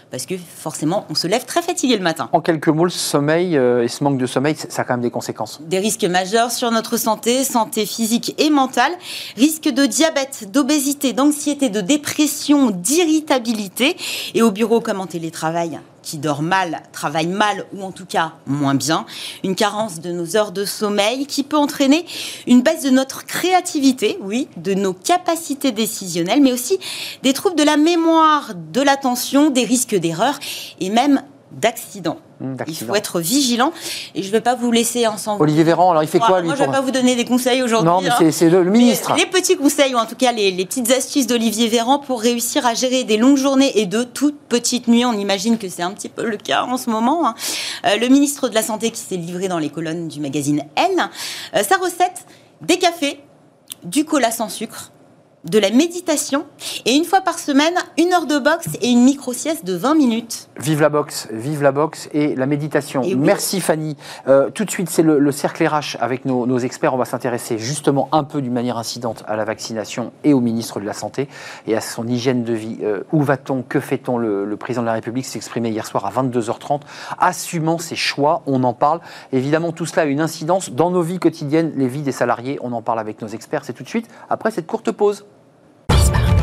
Parce que forcément, on se lève très fatigué le matin. En quelques mots, le sommeil euh, et ce manque de sommeil, ça a quand même des conséquences. Des risques majeurs sur notre santé, santé physique et mentale, risque de diabète, d'obésité, d'anxiété, de dépression, d'irritabilité. Et au bureau comme en télétravail, qui dort mal, travaille mal ou en tout cas moins bien, une carence de nos heures de sommeil qui peut entraîner une baisse de notre créativité, oui, de nos capacités décisionnelles, mais aussi des troubles de la mémoire, de l'attention, des risques d'erreur et même d'accidents. Hum, Il faut être vigilant et je ne vais pas vous laisser ensemble. Olivier Véran, alors il fait quoi lui Moi, je ne vais pas vous donner des conseils aujourd'hui. Non, mais hein. c'est- le, Mais ministre. Les petits conseils, ou en tout cas les, les petites astuces d'Olivier Véran pour réussir à gérer des longues journées et de toutes petites nuits. On imagine que c'est un petit peu le cas en ce moment. hein. Euh, le ministre de la Santé qui s'est livré dans les colonnes du magazine Elle, euh, sa recette, des cafés, du cola sans sucre, de la méditation et une fois par semaine, une heure de boxe et une micro-sieste de 20 minutes. Vive la boxe, vive la boxe et la méditation. Et oui. Merci Fanny. Euh, tout de suite, c'est le, le cercle RH avec nos, nos experts. On va s'intéresser justement un peu d'une manière incidente à la vaccination et au ministre de la Santé et à son hygiène de vie. Euh, où va-t-on? Que fait-on? Le, le président de la République exprimé hier soir à 22h30, assumant ses choix. On en parle. Évidemment, tout cela a une incidence dans nos vies quotidiennes, les vies des salariés. On en parle avec nos experts. C'est tout de suite après cette courte pause. Casbah.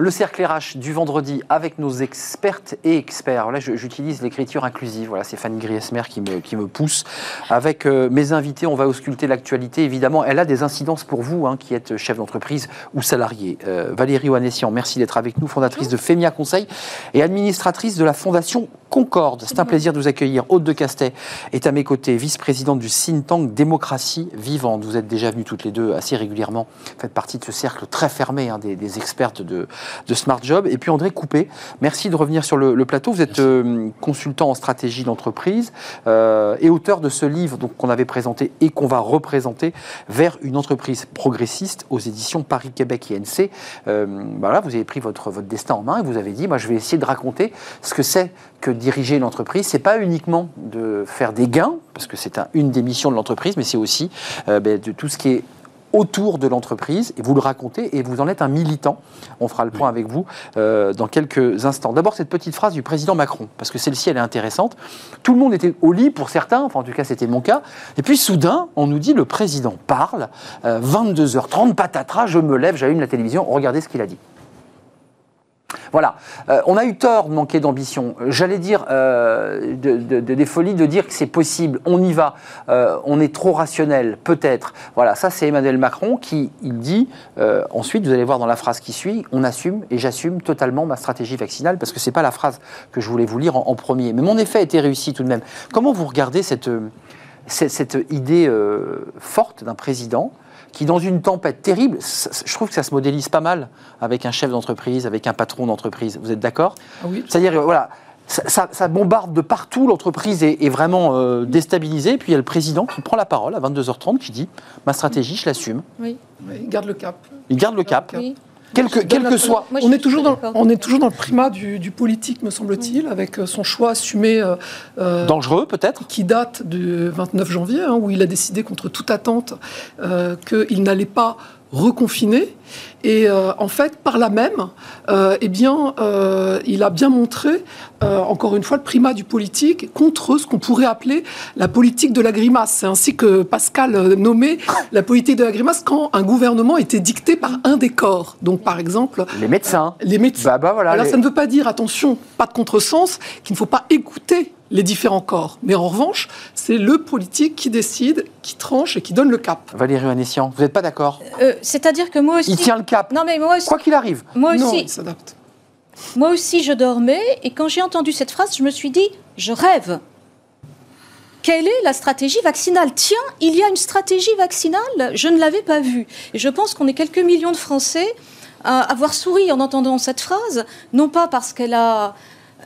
Le cercle RH du vendredi avec nos expertes et experts. Là, j'utilise l'écriture inclusive. Voilà, c'est Fanny Griesmer qui me, qui me pousse. Avec euh, mes invités, on va ausculter l'actualité. Évidemment, elle a des incidences pour vous, hein, qui êtes chef d'entreprise ou salarié. Euh, Valérie Oanessian, merci d'être avec nous, fondatrice de FEMIA Conseil et administratrice de la Fondation Concorde. C'est un plaisir de vous accueillir. Haute de Castet est à mes côtés, vice-présidente du think tank Démocratie Vivante. Vous êtes déjà venus toutes les deux assez régulièrement. Vous faites partie de ce cercle très fermé hein, des, expertes de, Smart Job. Et puis André Coupé, merci de revenir sur le, plateau. Vous êtes euh, consultant en stratégie d'entreprise euh, et auteur de ce livre qu'on avait présenté et qu'on va représenter vers une entreprise progressiste aux éditions Paris-Québec INC. Euh, voilà, vous avez pris votre, votre destin en main et vous avez dit, moi je vais essayer de raconter ce que c'est que diriger une entreprise, c'est pas uniquement de faire des gains, parce que c'est une des missions de l'entreprise, mais c'est aussi euh, ben, de tout ce qui est autour de l'entreprise et vous le racontez et vous en êtes un militant. On fera le point avec vous euh, dans quelques instants. D'abord cette petite phrase du président Macron, parce que celle-ci elle est intéressante. Tout le monde était au lit pour certains, enfin en tout cas c'était mon cas. Et puis soudain, on nous dit le président parle, 22h30, euh, patatras, je me lève, j'allume la télévision, regardez ce qu'il a dit. Voilà. Euh, on a eu tort de manquer d'ambition. J'allais dire euh, de, des folies de dire que c'est possible, on y va, euh, on est trop rationnel, peut-être. Voilà, ça c'est Emmanuel Macron qui il dit, ensuite vous allez voir dans la phrase qui suit, on assume et j'assume totalement ma stratégie vaccinale parce que ce n'est pas la phrase que je voulais vous lire en, premier. Mais mon effet a été réussi tout de même. Comment vous regardez cette, cette idée forte d'un président qui, dans une tempête terrible, je trouve que ça se modélise pas mal avec un chef d'entreprise, avec un patron d'entreprise. Vous êtes d'accord ah Oui. C'est-à-dire, voilà, ça, bombarde de partout, l'entreprise est, vraiment euh, déstabilisée, puis il y a le président qui prend la parole à 22h30 qui dit Ma stratégie, je l'assume. Oui. il garde le cap. Il garde le cap. Oui. Quel que, soit. on, est toujours dans, on est toujours dans le primat du, politique, me semble-t-il, avec euh, son choix assumé. Euh, euh, Dangereux, peut-être Qui date du 29 janvier, hein, où il a décidé, contre toute attente, qu'il n'allait pas reconfiner. Et euh, en fait, par là même, euh, eh bien, euh, il a bien montré, encore une fois, le primat du politique contre ce qu'on pourrait appeler la politique de la grimace. C'est ainsi que Pascal nommait la politique de la grimace quand un gouvernement était dicté par un des corps. Donc, par exemple... Les médecins. les médecins. Bah, bah, voilà, Alors, ça ne veut pas dire, attention, pas de contresens, qu'il ne faut pas écouter les différents corps. Mais en revanche, c'est le politique qui décide, qui tranche et qui donne le cap. Valérie Anessian, vous n'êtes pas d'accord? Euh, C'est-à-dire que moi aussi. Il tient le Non, mais moi aussi. Quoi qu'il arrive. Moi aussi. Non, il s'adapte. Moi aussi, je dormais et quand j'ai entendu cette phrase, je me suis dit, je rêve. Quelle est la stratégie vaccinale? Tiens, il y a une stratégie vaccinale, je ne l'avais pas vue. Et je pense qu'on est quelques millions de Français à avoir souri en entendant cette phrase, non pas parce qu'elle a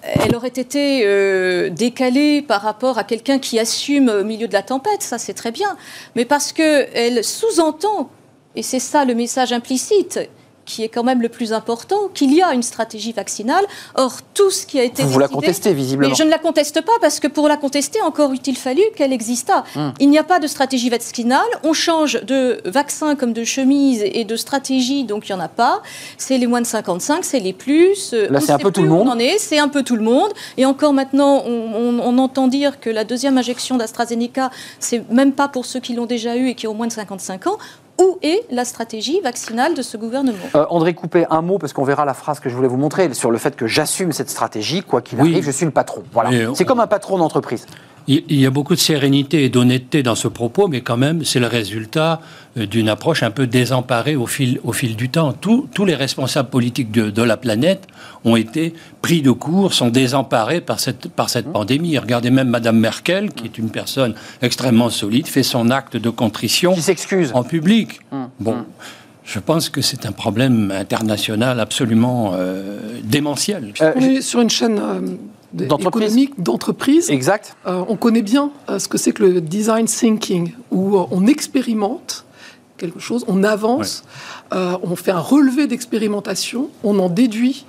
elle aurait été euh, décalée par rapport à quelqu'un qui assume au milieu de la tempête, ça c'est très bien, mais parce qu'elle sous-entend, et c'est ça le message implicite, qui est quand même le plus important, qu'il y a une stratégie vaccinale. Or, tout ce qui a été vous, vous la contestez visiblement. Mais je ne la conteste pas parce que pour la contester, encore eût-il fallu qu'elle existât. Hmm. Il n'y a pas de stratégie vaccinale. On change de vaccin comme de chemise et de stratégie, donc il n'y en a pas. C'est les moins de 55, c'est les plus. Là, c'est un peu tout le monde. C'est un peu tout le monde. Et encore maintenant, on, on entend dire que la deuxième injection d'AstraZeneca, c'est même pas pour ceux qui l'ont déjà eu et qui ont moins de 55 ans. Où est la stratégie vaccinale de ce gouvernement? Euh, André Coupé, un mot, parce qu'on verra la phrase que je voulais vous montrer sur le fait que j'assume cette stratégie, quoi qu'il arrive, je suis le patron. Voilà. C'est comme un patron d'entreprise. Il y a beaucoup de sérénité et d'honnêteté dans ce propos, mais quand même, c'est le résultat euh, d'une approche un peu désemparée au fil, au fil du temps. Tous, tous les responsables politiques de, de, la planète ont été pris de court, sont désemparés par cette, par cette mmh. pandémie. Regardez même Madame Merkel, qui est une personne extrêmement solide, fait son acte de contrition en public. Mmh. Bon. Mmh. Je pense que c'est un problème international absolument euh, démentiel. Euh, on est sur une chaîne économique d'entreprise. Exact. Euh, on connaît bien euh, ce que c'est que le design thinking, où euh, on expérimente quelque chose, on avance, on fait un relevé d'expérimentation, on en déduit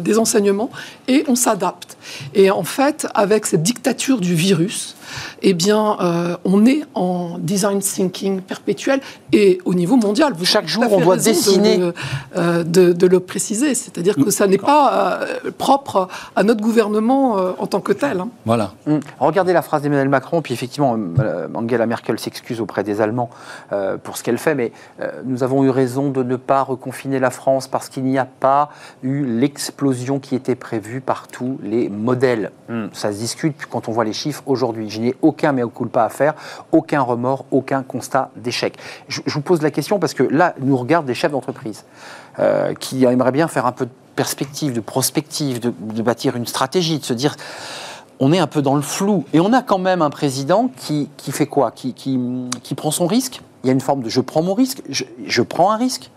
des enseignements et on s'adapte. Et en fait, avec cette dictature du virus, eh bien, euh, on est en design thinking perpétuel et au niveau mondial. Vous Chaque jour, on doit dessiner. Euh, de, le préciser. C'est-à-dire que ça n'est pas euh, propre à notre gouvernement en tant que tel. Hein. Voilà. Hum. Regardez la phrase d'Emmanuel Macron, puis effectivement, Angela Merkel s'excuse auprès des Allemands pour ce qu'elle fait, mais euh, nous avons eu raison de ne pas reconfiner la France parce qu'il n'y a pas eu l'explosion qui était prévue par tous les modèles. Hmm, ça se discute quand on voit les chiffres aujourd'hui. Je n'ai aucun mea culpa à faire, aucun remords, aucun constat d'échec. Je, je vous pose la question parce que là, nous regardent des chefs d'entreprise euh, qui aimeraient bien faire un peu de perspective, de prospective, de, de bâtir une stratégie, de se dire on est un peu dans le flou. Et on a quand même un président qui, qui fait quoi? Qui, qui, qui prend son risque? Il y a une forme de je prends mon risque, je, prends un risque.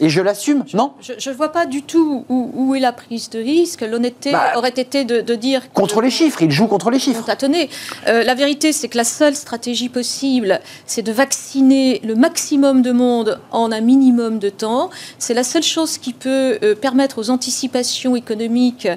Et je l'assume, non Je ne vois pas du tout où, où, est la prise de risque. L'honnêteté Bah, aurait été de, de dire... Contre les chiffres, il joue contre les chiffres. tâtonnait. Euh, la vérité, c'est que la seule stratégie possible, c'est de vacciner le maximum de monde en un minimum de temps. C'est la seule chose qui peut euh, permettre aux anticipations économiques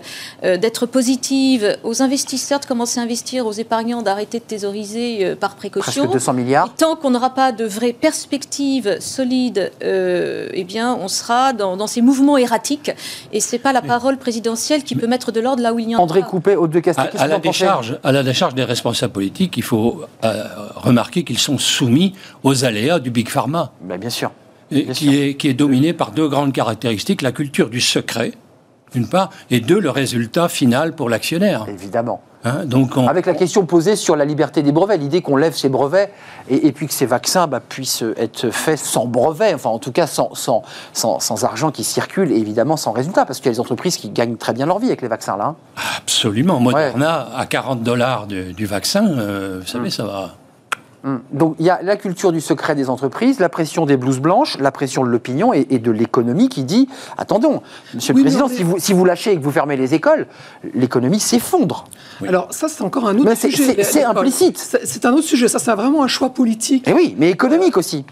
euh, d'être positives, aux investisseurs de commencer à investir, aux épargnants d'arrêter de thésauriser par précaution. Presque 200 milliards. Et tant qu'on n'aura pas de vraies perspectives solides, eh bien, on sera dans, dans ces mouvements erratiques. Et c'est pas la parole présidentielle qui peut mettre de l'ordre là où il n'y en a André pas. Coupé, Haute de À, la décharge, à la décharge des responsables politiques, il faut euh, remarquer qu'ils sont soumis aux aléas du Big Pharma, Ben, Bien sûr. et Bien qui, est, qui est dominé par deux grandes caractéristiques la culture du secret, d'une part, et deux, le résultat final pour l'actionnaire. Évidemment. Hein, donc, on- Avec la question posée sur la liberté des brevets, l'idée qu'on lève ces brevets et, et puis que ces vaccins bah, puissent être faits sans brevet, enfin en tout cas sans, sans, sans, sans argent qui circule et évidemment sans résultat, parce qu'il y a des entreprises qui gagnent très bien leur vie avec les vaccins là. hein. absolument, Moderna à 40 dollars du, du vaccin, euh, vous savez, ça va. Hum. Donc il y a la culture du secret des entreprises, la pression des blouses blanches, la pression de l'opinion et, et de l'économie qui dit attendons, Monsieur Oui, le Président, mais si, vous, si vous lâchez et que vous fermez les écoles, l'économie s'effondre. Oui. Alors ça, c'est encore un autre Mais sujet. c'est- implicite. C'est c'est un autre sujet. Ça, c'est vraiment un choix politique. Et oui, mais économique aussi.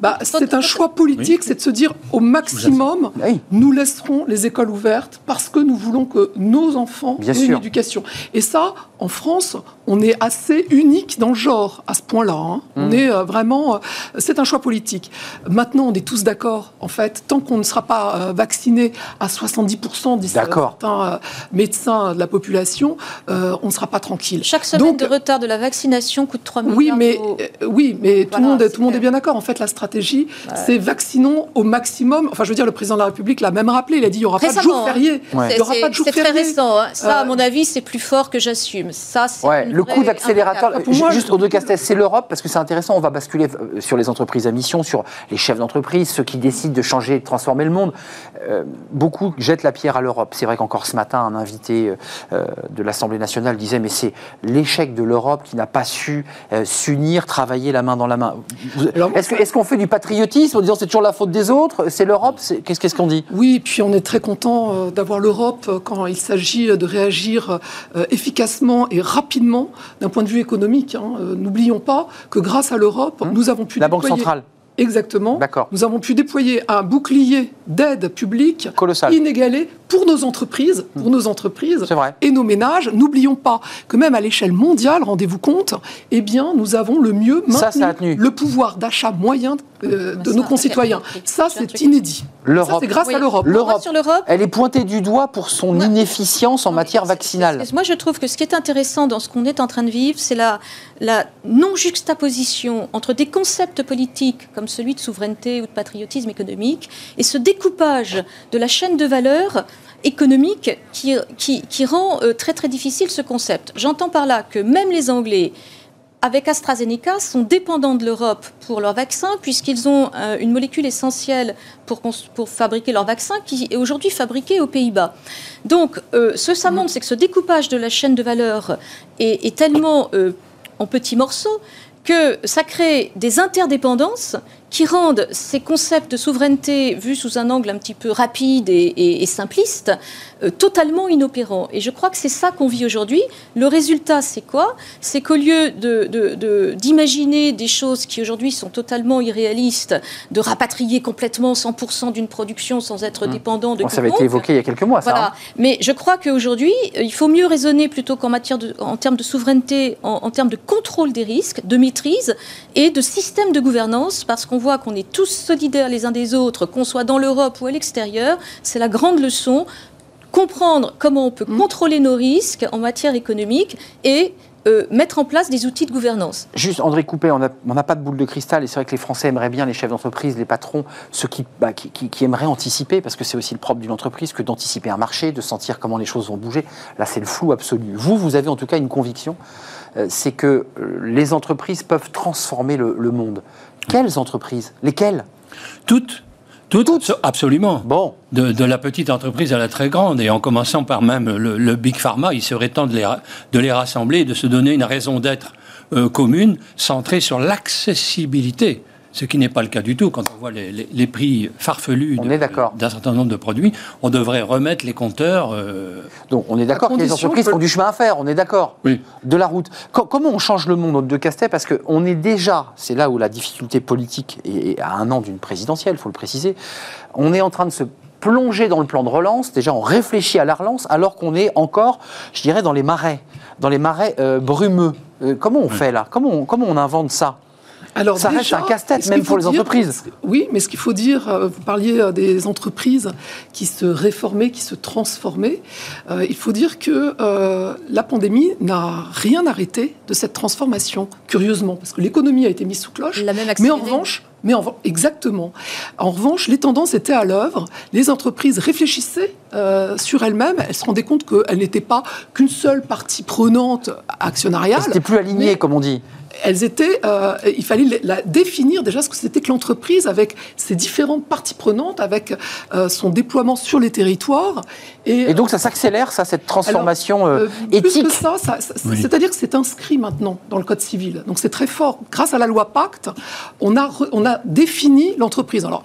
Bah, c'est un choix politique, c'est de se dire au maximum, oui. nous laisserons les écoles ouvertes parce que nous voulons que nos enfants Bien aient une éducation. Et ça, en France, on est assez unique dans le genre à ce point-là. hein. On Mmh. est euh, vraiment, euh, c'est un choix politique. Maintenant, on est tous d'accord. En fait, tant qu'on ne sera pas euh, vacciné à 70%, disent certains médecins de la population, on ne sera pas tranquille. Chaque semaine Donc, de retard de la vaccination coûte 3 milliards oui, mais, d'euros. oui, mais tout, Voilà, le monde, tout le monde est bien d'accord. En fait, la stratégie, c'est vaccinons au maximum. Enfin, je veux dire, le président de la République l'a même rappelé. Il a dit il n'y aura pas de jour hein. férié. Il C'est- n'y aura pas de jour C'est très férié. récent. hein. Ça, à Euh, mon avis, c'est plus fort que j'assume. Ça, c'est Ouais, le coup d'accélérateur, juste au de Castel, c'est l'Europe, parce que c'est intéressant, on va basculer euh, sur les entreprises à mission, sur les chefs d'entreprise, ceux qui décident de changer, de transformer le monde. Euh, beaucoup jettent la pierre à l'Europe. C'est vrai qu'encore ce matin, un invité euh, de l'Assemblée nationale disait, mais c'est l'échec de l'Europe qui n'a pas su euh, s'unir, travailler la main dans la main. Est-ce qu'on fait du patriotisme en disant c'est toujours la faute des autres C'est l'Europe Qu'est-ce qu'on dit? Oui, puis on est très content euh, d'avoir l'Europe quand il s'agit de réagir euh, efficacement et rapidement d'un point de vue économique. hein. Euh, N'oublions pas que grâce à l'Europe, nous avons pu La Banque déployer- centrale, Exactement. D'accord. Nous avons pu déployer un bouclier d'aide publique colossal. inégalé pour nos entreprises, pour nos entreprises et nos ménages. N'oublions pas que même à l'échelle mondiale, rendez-vous compte, eh bien, nous avons le mieux maintenu ça a tenu. le pouvoir d'achat moyen euh, de ça, nos concitoyens. Ça, C'est inédit. L'Europe. c'est grâce Oui. à l'Europe. L'Europe. Elle est pointée du doigt pour son inefficience en Non, matière vaccinale. Moi, je trouve que ce qui est intéressant dans ce qu'on est en train de vivre, c'est la, la non-juxtaposition entre des concepts politiques comme celui de souveraineté ou de patriotisme économique et ce découpage de la chaîne de valeur économique qui, qui, qui rend euh, très très difficile ce concept. J'entends par là que même les Anglais avec AstraZeneca, sont dépendants de l'Europe pour leur vaccin, puisqu'ils ont euh, une molécule essentielle pour, pour fabriquer leur vaccin qui est aujourd'hui fabriquée aux Pays-Bas. Donc, euh, ce que ça montre, c'est que ce découpage de la chaîne de valeur est, est tellement en petits morceaux que ça crée des interdépendances qui rendent ces concepts de souveraineté, vus sous un angle un petit peu rapide et, et- et simpliste, euh, totalement inopérants. Et je crois que c'est ça qu'on vit aujourd'hui. Le résultat, c'est quoi? C'est qu'au lieu de- de- de- d'imaginer des choses qui aujourd'hui sont totalement irréalistes, de rapatrier complètement 100% d'une production sans être dépendant de Bon, ça avait été évoqué il y a quelques mois, ça. voilà. hein. Mais je crois qu'aujourd'hui, euh, il faut mieux raisonner plutôt qu'en matière de, en termes de souveraineté, en, en termes de contrôle des risques, de maîtrise et de système de gouvernance, parce qu'on voit qu'on est tous solidaires les uns des autres, qu'on soit dans l'Europe ou à l'extérieur. C'est la grande leçon. Comprendre comment on peut contrôler nos risques en matière économique et euh, mettre en place des outils de gouvernance. Juste, André Coupé, on n'a pas de boule de cristal et c'est vrai que les Français aimeraient bien, les chefs d'entreprise, les patrons, ceux qui, bah, qui, qui- qui aimeraient anticiper, parce que c'est aussi le propre d'une entreprise que d'anticiper un marché, de sentir comment les choses vont bouger. Là, c'est le flou absolu. Vous, vous avez en tout cas une conviction, c'est que euh, les entreprises peuvent transformer le, le monde. Quelles entreprises? Lesquelles? Toutes, toutes, abso- absolument. Bon, De, de la petite entreprise à la très grande, et en commençant par même le, le Big Pharma, il serait temps de les, de les rassembler et de se donner une raison d'être euh, commune, centrée sur l'accessibilité. Ce qui n'est pas le cas du tout quand on voit les, les- les prix farfelus d'un certain nombre de produits. On devrait remettre les compteurs. euh, donc on est d'accord que les entreprises ont du chemin à faire, on est d'accord Oui. de la route. Co- comment on change le monde de Castet? Parce qu'on est déjà, c'est là où la difficulté politique est à un an d'une présidentielle, il faut le préciser, on est en train de se plonger dans le plan de relance, déjà on réfléchit à la relance, alors qu'on est encore, je dirais, dans les marais, dans les marais euh, brumeux. Euh, comment on fait là? Comment on, comment on invente ça? Alors Ça reste un casse-tête, même pour les dire- entreprises. Oui, mais ce qu'il faut dire, euh, vous parliez euh, des entreprises qui se réformaient, qui se transformaient. Euh, il faut dire que euh, la pandémie n'a rien arrêté de cette transformation, curieusement, parce que l'économie a été mise sous cloche. La même Mais en revanche, mais en, exactement. En revanche, les tendances étaient à l'œuvre. Les entreprises réfléchissaient euh, sur elles-mêmes. Elles se rendaient compte qu'elles n'étaient pas qu'une seule partie prenante actionnariale. C'était plus aligné, mais- comme on dit. Elles étaient, euh, il fallait la définir déjà ce que c'était que l'entreprise avec ses différentes parties prenantes, avec euh, son déploiement sur les territoires. Et donc ça s'accélère, ça, cette transformation euh, euh, plus éthique que ça, ça- ça- Oui. c'est-à-dire que c'est inscrit maintenant dans le code civil. Donc c'est très fort. Grâce à la loi Pacte, on a, re- on a défini l'entreprise. Alors,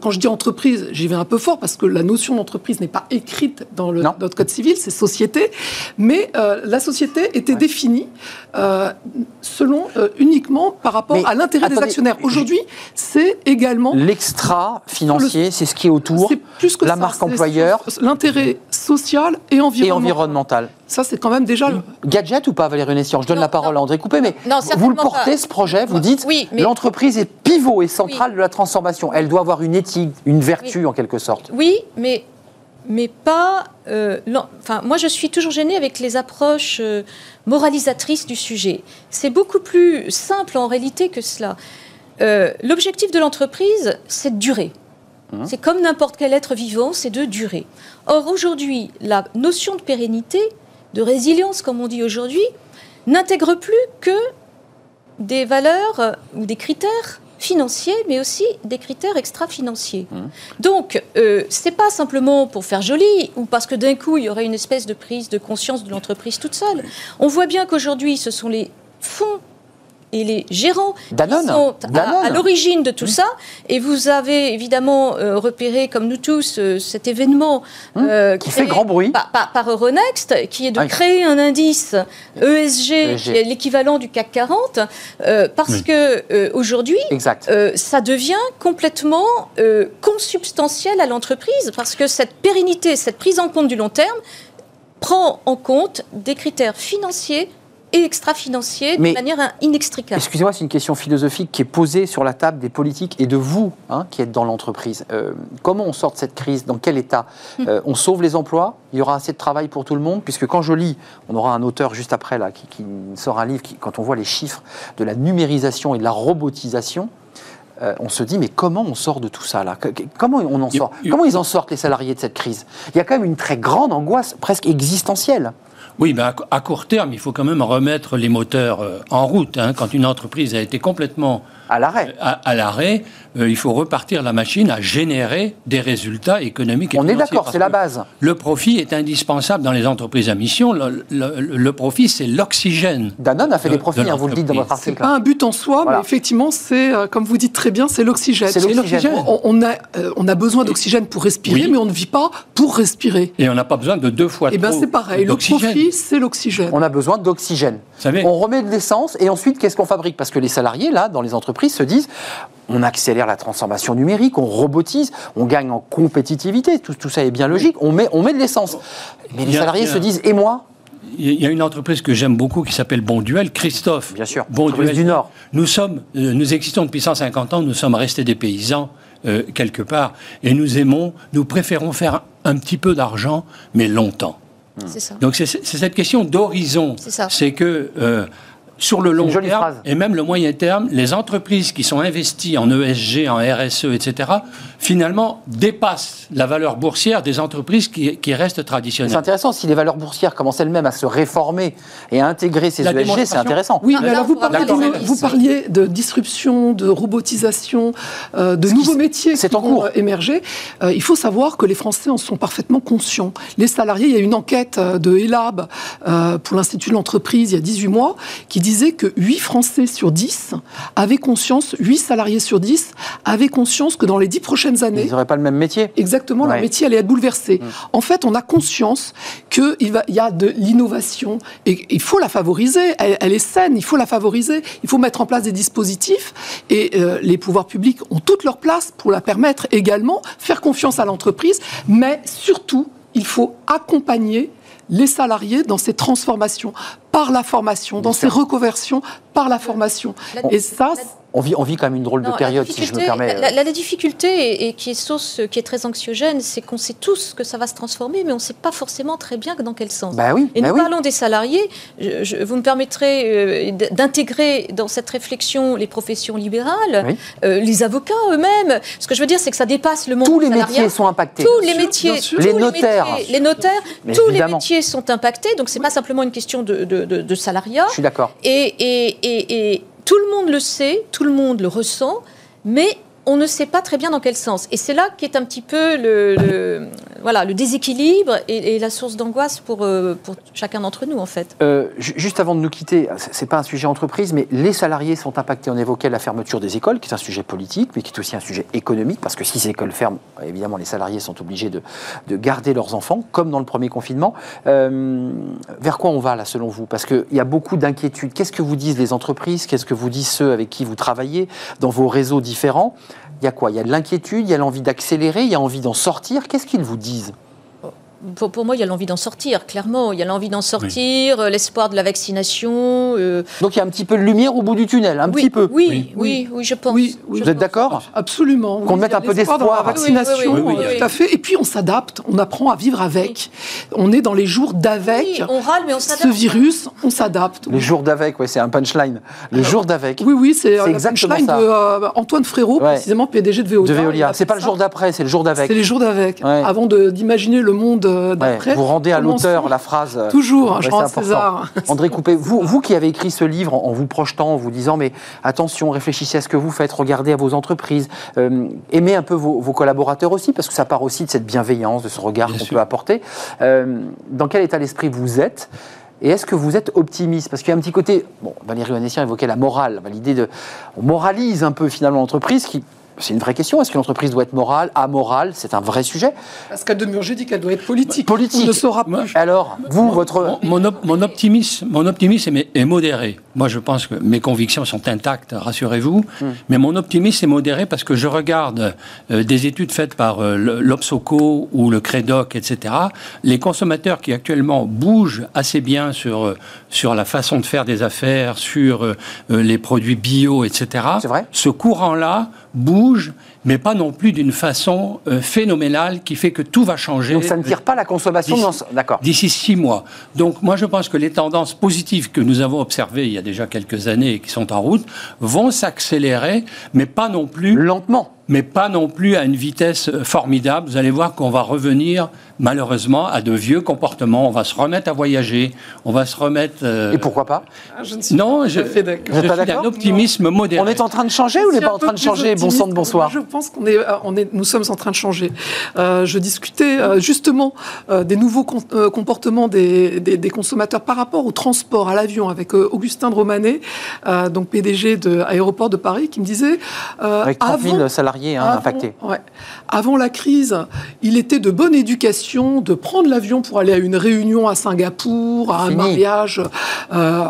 quand je dis entreprise, j'y vais un peu fort parce que la notion d'entreprise n'est pas écrite dans le, notre code civil, c'est société. Mais euh, la société était définie euh, selon euh, uniquement par rapport Mais à l'intérêt des actionnaires. Aujourd'hui, c'est également L'extra financier, c'est ce qui est autour, c'est plus que la ça, marque c'est employeur l'intérêt social et et environnemental. environnemental. Ça, c'est quand même déjà. le- Gadget ou pas, Valérie Nessian Je donne Non, la parole non. à André Coupé, mais Non, vous le portez, pas. ce projet, vous dites oui, mais- l'entreprise est pivot et centrale de la transformation. Elle doit avoir une éthique, une vertu en quelque sorte. Oui, mais, mais pas. euh, enfin, moi, je suis toujours gênée avec les approches euh, moralisatrices du sujet. C'est beaucoup plus simple en réalité que cela. Euh, L'objectif de l'entreprise, c'est de durer. C'est comme n'importe quel être vivant, c'est de durer. Or, aujourd'hui, la notion de pérennité, de résilience, comme on dit aujourd'hui, n'intègre plus que des valeurs ou des critères financiers, mais aussi des critères extra-financiers. Donc, euh, c'est pas simplement pour faire joli ou parce que d'un coup il y aurait une espèce de prise de conscience de l'entreprise toute seule. On voit bien qu'aujourd'hui, ce sont les fonds et les gérants Danone. qui sont à- l'origine de tout ça. Et vous avez évidemment euh, repéré, comme nous tous, euh, cet événement euh, Qui fait grand bruit. par, par- par Euronext, qui est de Oui. créer un indice ESG, ESG. qui est l'équivalent du CAC 40, euh, parce que aujourd'hui, Exact. ça devient complètement consubstantiel à l'entreprise parce que cette pérennité, cette prise en compte du long terme prend en compte des critères financiers et extra-financiers Mais- de manière in- inextricable. Excusez-moi, c'est une question philosophique qui est posée sur la table des politiques et de vous hein, qui êtes dans l'entreprise. Euh, comment on sort de cette crise? Dans quel état? Euh, On sauve les emplois? Il y aura assez de travail pour tout le monde? Puisque quand je lis, on aura un auteur juste après là, qui, qui sort un livre, qui, quand on voit les chiffres de la numérisation et de la robotisation, euh, on se dit mais comment on sort de tout ça là? Comment on en sort? Comment ils en sortent les salariés de cette crise? Il y a quand même une très grande angoisse, presque existentielle. Oui, ben à, cou- à court terme, il faut quand même remettre les moteurs euh, en route. hein. Quand une entreprise a été complètement À l'arrêt. à, à l'arrêt, euh, il faut repartir la machine à générer des résultats économiques. Et On est d'accord, c'est la base. Le profit est indispensable dans les entreprises à mission. Le, le- le profit, c'est l'oxygène. Danone a fait de- des profits, de hein, vous le dites dans votre article. pas un but en soi, Voilà. mais effectivement, c'est, euh, comme vous dites très bien, c'est l'oxygène. C'est l'oxygène. On, on a, euh, on a besoin d'oxygène pour respirer, Oui. mais on ne vit pas pour respirer. Et on n'a pas besoin de deux fois Et bien, trop c'est pareil. Le profit, c'est l'oxygène. On a besoin d'oxygène. On remet de l'essence et ensuite, qu'est-ce qu'on fabrique? Parce que les salariés, là, dans les entreprises, se disent on accélère la transformation numérique, on robotise, on gagne en compétitivité, tout, tout ça est bien logique, on met, on met de l'essence. Mais les a- salariés a- se disent et moi? Il y a une entreprise que j'aime beaucoup qui s'appelle Bonduel, Christophe. Bien sûr, Bonduel. du Nord. Nous sommes, euh, nous existons depuis 150 ans, nous sommes restés des paysans euh, quelque part, et nous aimons, nous préférons faire un petit peu d'argent, mais longtemps. C'est ça. Donc c'est c'est cette question d'horizon. C'est ça. C'est que euh, sur le long terme phrase. et même le moyen terme, les entreprises qui sont investies en ESG, en RSE, etc., finalement dépassent la valeur boursière des entreprises qui, qui restent C'est traditionnelles. intéressant, si les valeurs boursières commencent elles-mêmes à se réformer et à intégrer ces La ESG, c'est intéressant. Oui, mais là, alors vous parliez, de, vous parliez de disruption, de robotisation, euh, de qui nouveaux métiers c'est qui en vont cours. euh, émerger. Euh, il faut savoir que les Français en sont parfaitement conscients. Les salariés, il y a une enquête de ELAB euh, pour l'Institut de l'entreprise il y a 18 mois qui disait que 8 Français sur 10 avaient conscience, 8 salariés sur 10 avaient conscience que dans les 10 prochaines années, Ils n'auraient pas le même métier. Exactement, Ouais. leur métier allait être bouleversé. En fait, on a conscience qu'il y a de l'innovation et il faut la favoriser. Elle, elle est saine, il faut la favoriser. Il faut mettre en place des dispositifs et euh, les pouvoirs publics ont toute leur place pour la permettre également, faire confiance à l'entreprise, mais surtout, il faut accompagner les salariés dans ces transformations par la formation, dans ces reconversions par la formation. Et ça, On vit, on vit quand même une drôle de Non, période, si je me permets. La, la- la difficulté, et, et qui est source, qui est très anxiogène, c'est qu'on sait tous que ça va se transformer, mais on ne sait pas forcément très bien dans quel sens. Bah oui, Et bah nous oui. parlons des salariés. Je- je- vous me permettrez euh, d'intégrer dans cette réflexion les professions libérales, Oui. euh, les avocats eux-mêmes. Ce que je veux dire, c'est que ça dépasse le monde Tous les salariat. métiers sont impactés. Tous les métiers, tous Les notaires. les notaires, Mais tous évidemment. les métiers sont impactés. Donc c'est pas simplement une question de, de- de- de salariat. Je suis d'accord. Et, et- et- et tout le monde le sait, tout le monde le ressent, mais on ne sait pas très bien dans quel sens. Et c'est là qu'est un petit peu le, le- voilà, le déséquilibre et, et la source d'angoisse pour, euh, pour chacun d'entre nous, en fait. Euh, ju- juste avant de nous quitter, c'est c'est pas un sujet entreprise, mais les salariés sont impactés. On évoquait la fermeture des écoles, qui est un sujet politique, mais qui est aussi un sujet économique, parce que si ces écoles ferment, évidemment, les salariés sont obligés de, de garder leurs enfants, comme dans le premier confinement. Euh, vers quoi on va là, selon vous? Parce qu'il y a beaucoup d'inquiétudes. Qu'est-ce que vous disent les entreprises? Qu'est-ce que vous disent ceux avec qui vous travaillez dans vos réseaux différents? Il y a quoi? Il y a de l'inquiétude, il y a l'envie d'accélérer, il y a envie d'en sortir? Qu'est-ce qu'ils vous disent? Pour, pour moi, il y a l'envie d'en sortir, clairement. Il y a l'envie d'en sortir, euh, l'espoir de la vaccination. euh, Donc il y a un petit peu de lumière au bout du tunnel, un oui, petit peu. Oui, oui, oui, je pense. Oui, oui. Je Vous êtes d'accord Absolument. Qu'on mette un peu l'espoir dans d'espoir. la vaccination, Oui, oui, oui, oui, tout à fait. Et puis on s'adapte, on apprend à vivre avec. On est dans les jours d'avec. Oui, on râle, mais on Ce s'adapte. virus, on s'adapte. Les jours d'avec, ouais, c'est un punchline. Les jours d'avec. Oui, oui, c'est euh, la exactement punchline ça. de euh, Antoine Frérot, Ouais. précisément PDG de Veolia. De Veolia. C'est pas le jour d'après, c'est le jour d'avec. C'est les jours d'avec. Avant de- d'imaginer le monde euh, Ouais, vous rendez à l'auteur la phrase. euh, Toujours, ouais, je rends à c'est important. César. André Coupé, vous, vous qui avez écrit ce livre en, vous projetant, en vous disant mais attention, réfléchissez à ce que vous faites, regardez à vos entreprises, euh, aimez un peu vos, vos collaborateurs aussi, parce que ça part aussi de cette bienveillance, de ce regard qu'on peut apporter. Euh, dans quel état d'esprit vous êtes et est-ce que vous êtes optimiste? Parce qu'il y a un petit côté, bon, Valérie Vanessian évoquait la morale, l'idée de, on moralise un peu finalement l'entreprise, qui, c'est une vraie question. Est-ce que l'entreprise doit être morale, amorale? C'est un vrai sujet. Pascal de Murger dit qu'elle doit être politique. Politique. On ne saura plus. Alors, vous, votre, Mon, mon op- mon optimisme, mon optimisme est, est modéré. Moi, je pense que mes convictions sont intactes, rassurez-vous. Mais mon optimisme est modéré parce que je regarde euh, des études faites par euh, l'Obsoco ou le Credoc, etc. Les consommateurs qui actuellement bougent assez bien sur, euh, sur la façon de faire des affaires, sur euh, les produits bio, etc. C'est vrai Ce courant-là bouge, mais pas non plus d'une façon euh, phénoménale qui fait que tout va changer. donc ça ne tire pas la consommation D'ici- dans... D'accord. D'ici six mois. Donc, moi, je pense que les tendances positives que nous avons observées il y a déjà quelques années et qui sont en route vont s'accélérer, mais pas non plus, Lentement. mais pas non plus à une vitesse euh, formidable. Vous allez voir qu'on va revenir, malheureusement, à de vieux comportements. On va se remettre à voyager. On va se remettre. euh, Et pourquoi pas? Ah, je ne suis Non, pas je, fait d'accord. je Vous êtes pas suis d'un optimisme modéré. On est en train de changer ou on n'est pas en train de changer? Bon sang de bonsoir. Je pense qu'on est, euh, on est, nous sommes en train de changer. Euh, je discutais euh, justement euh, des nouveaux com- comportements des, des- des consommateurs par rapport au transport, à l'avion, avec Augustin de Romanet, donc PDG de Aéroport de Paris, qui me disait Avec 30 000 avant- salariés hein, avant- impactés. ouais. Avant la crise, il était de bonne éducation de prendre l'avion pour aller à une réunion à Singapour, à un Fini. mariage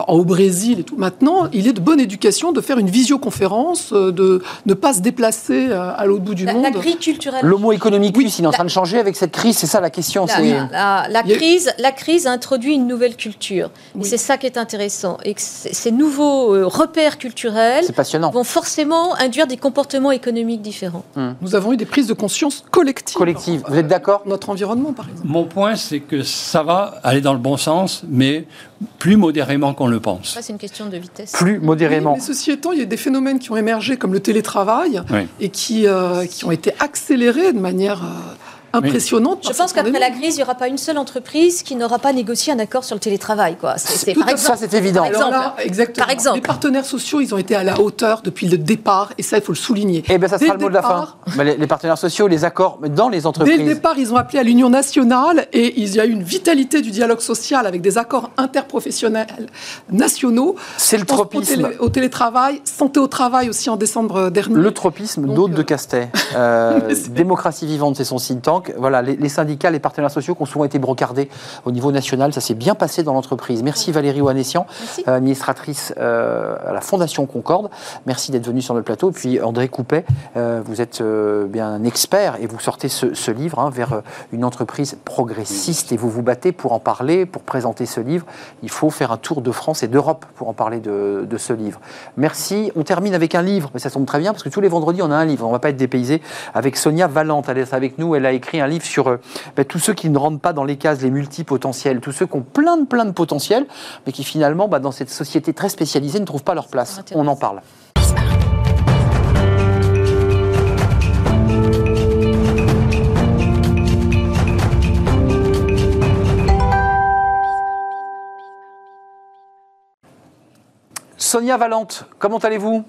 au Brésil et tout. Maintenant, il est de bonne éducation de faire une visioconférence, de ne pas se déplacer à l'autre bout du La, monde. la grille culturelle. L'homo economicus, il est en train de changer avec cette crise, c'est ça la question. La, la- crise, la crise a introduit une nouvelle culture. Oui. Et c'est ça qui est intéressant. Et que ces nouveaux euh, repères culturels vont forcément induire des comportements économiques différents. Nous avons eu des prises de conscience collectives. Collective. Vous êtes d'accord? Notre environnement, par exemple. Mon point, c'est que ça va aller dans le bon sens, mais plus modérément qu'on le pense. Ça, c'est une question de vitesse. Plus modérément. Oui, mais ceci étant, il y a des phénomènes qui ont émergé comme le télétravail Oui. et qui, euh, qui ont été accélérés de manière euh, impressionnante. Je pense qu'après la crise, il n'y aura pas une seule entreprise qui n'aura pas négocié un accord sur le télétravail. Quoi. C'est, c'est- Tout par à- exemple, ça, c'est évident. Par exemple, là, exactement. Par exemple. Les partenaires sociaux, ils ont été à la hauteur depuis le départ, et ça, il faut le souligner. Eh bien, ça Dès sera le mot de la fin. Bah, les, les partenaires sociaux, les accords dans les Dès entreprises. le départ, ils ont appelé à l'union nationale et il y a eu une vitalité du dialogue social avec des accords interprofessionnels nationaux. C'est le au, tropisme. télé- au télétravail, santé au travail aussi en décembre dernier. Le tropisme d'Aude euh, de Castet. Euh, Mais c'est- démocratie vivante, c'est son think tank. Voilà, les, les syndicats, les partenaires sociaux qui ont souvent été brocardés au niveau national, ça s'est bien passé dans l'entreprise. Merci Valérie Ouanessian, euh, administratrice euh, à la Fondation Concorde. Merci d'être venue sur notre plateau. Puis André Coupet, euh, vous êtes bien un expert et vous sortez ce, ce livre hein, vers une entreprise progressiste et vous vous battez pour en parler, pour présenter ce livre. Il faut faire un tour de France et d'Europe pour en parler de, de ce livre. Merci. On termine avec un livre, mais ça tombe très bien parce que tous les vendredis on a un livre. On ne va pas être dépaysé avec Sonia Valente. Elle est avec nous. Elle a écrit un livre sur euh, ben, tous ceux qui ne rentrent pas dans les cases, les multipotentiels, tous ceux qui ont plein de plein de potentiel, mais qui finalement, ben, dans cette société très spécialisée, ne trouvent pas leur place. On en parle. Sonia Valente, comment allez-vous?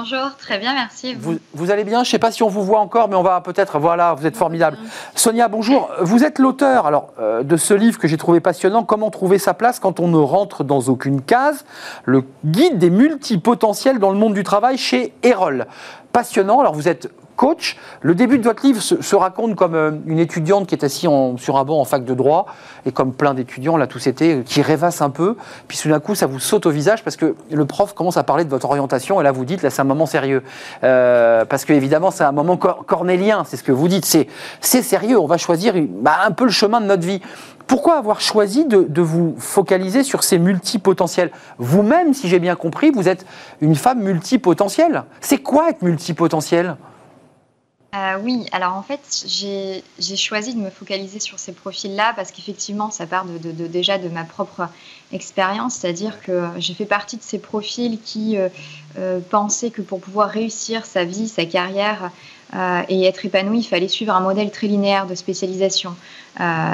Bonjour, très bien, merci. Vous, allez bien? Je ne sais pas si on vous voit encore, mais on va peut-être. Voilà, vous êtes formidable. Sonia, bonjour. Vous êtes l'auteur alors euh, de ce livre que j'ai trouvé passionnant. Comment trouver sa place quand on ne rentre dans aucune case Le guide des multipotentiels dans le monde du travail chez Erol. Passionnant. Alors vous êtes coach. Le début de votre livre se, raconte comme euh, une étudiante qui est assise sur un banc en fac de droit, et comme plein d'étudiants, là tous étaient, euh, qui rêvassent un peu. Puis tout d'un coup, ça vous saute au visage parce que le prof commence à parler de votre orientation, et là vous dites, là c'est un moment sérieux. Euh, parce que évidemment, c'est un moment cor- cornélien, c'est ce que vous dites. C'est sérieux, on va choisir bah, un peu le chemin de notre vie. Pourquoi avoir choisi de, de vous focaliser sur ces multipotentiels? Vous-même, si j'ai bien compris, vous êtes une femme multipotentielle. C'est quoi être multipotentiel? Euh, oui, alors en fait, j'ai choisi de me focaliser sur ces profils-là parce qu'effectivement, ça part de, de- de- déjà de ma propre expérience, c'est-à-dire que j'ai fait partie de ces profils qui euh, euh, pensaient que pour pouvoir réussir sa vie, sa carrière et être épanoui, il fallait suivre un modèle très linéaire de spécialisation.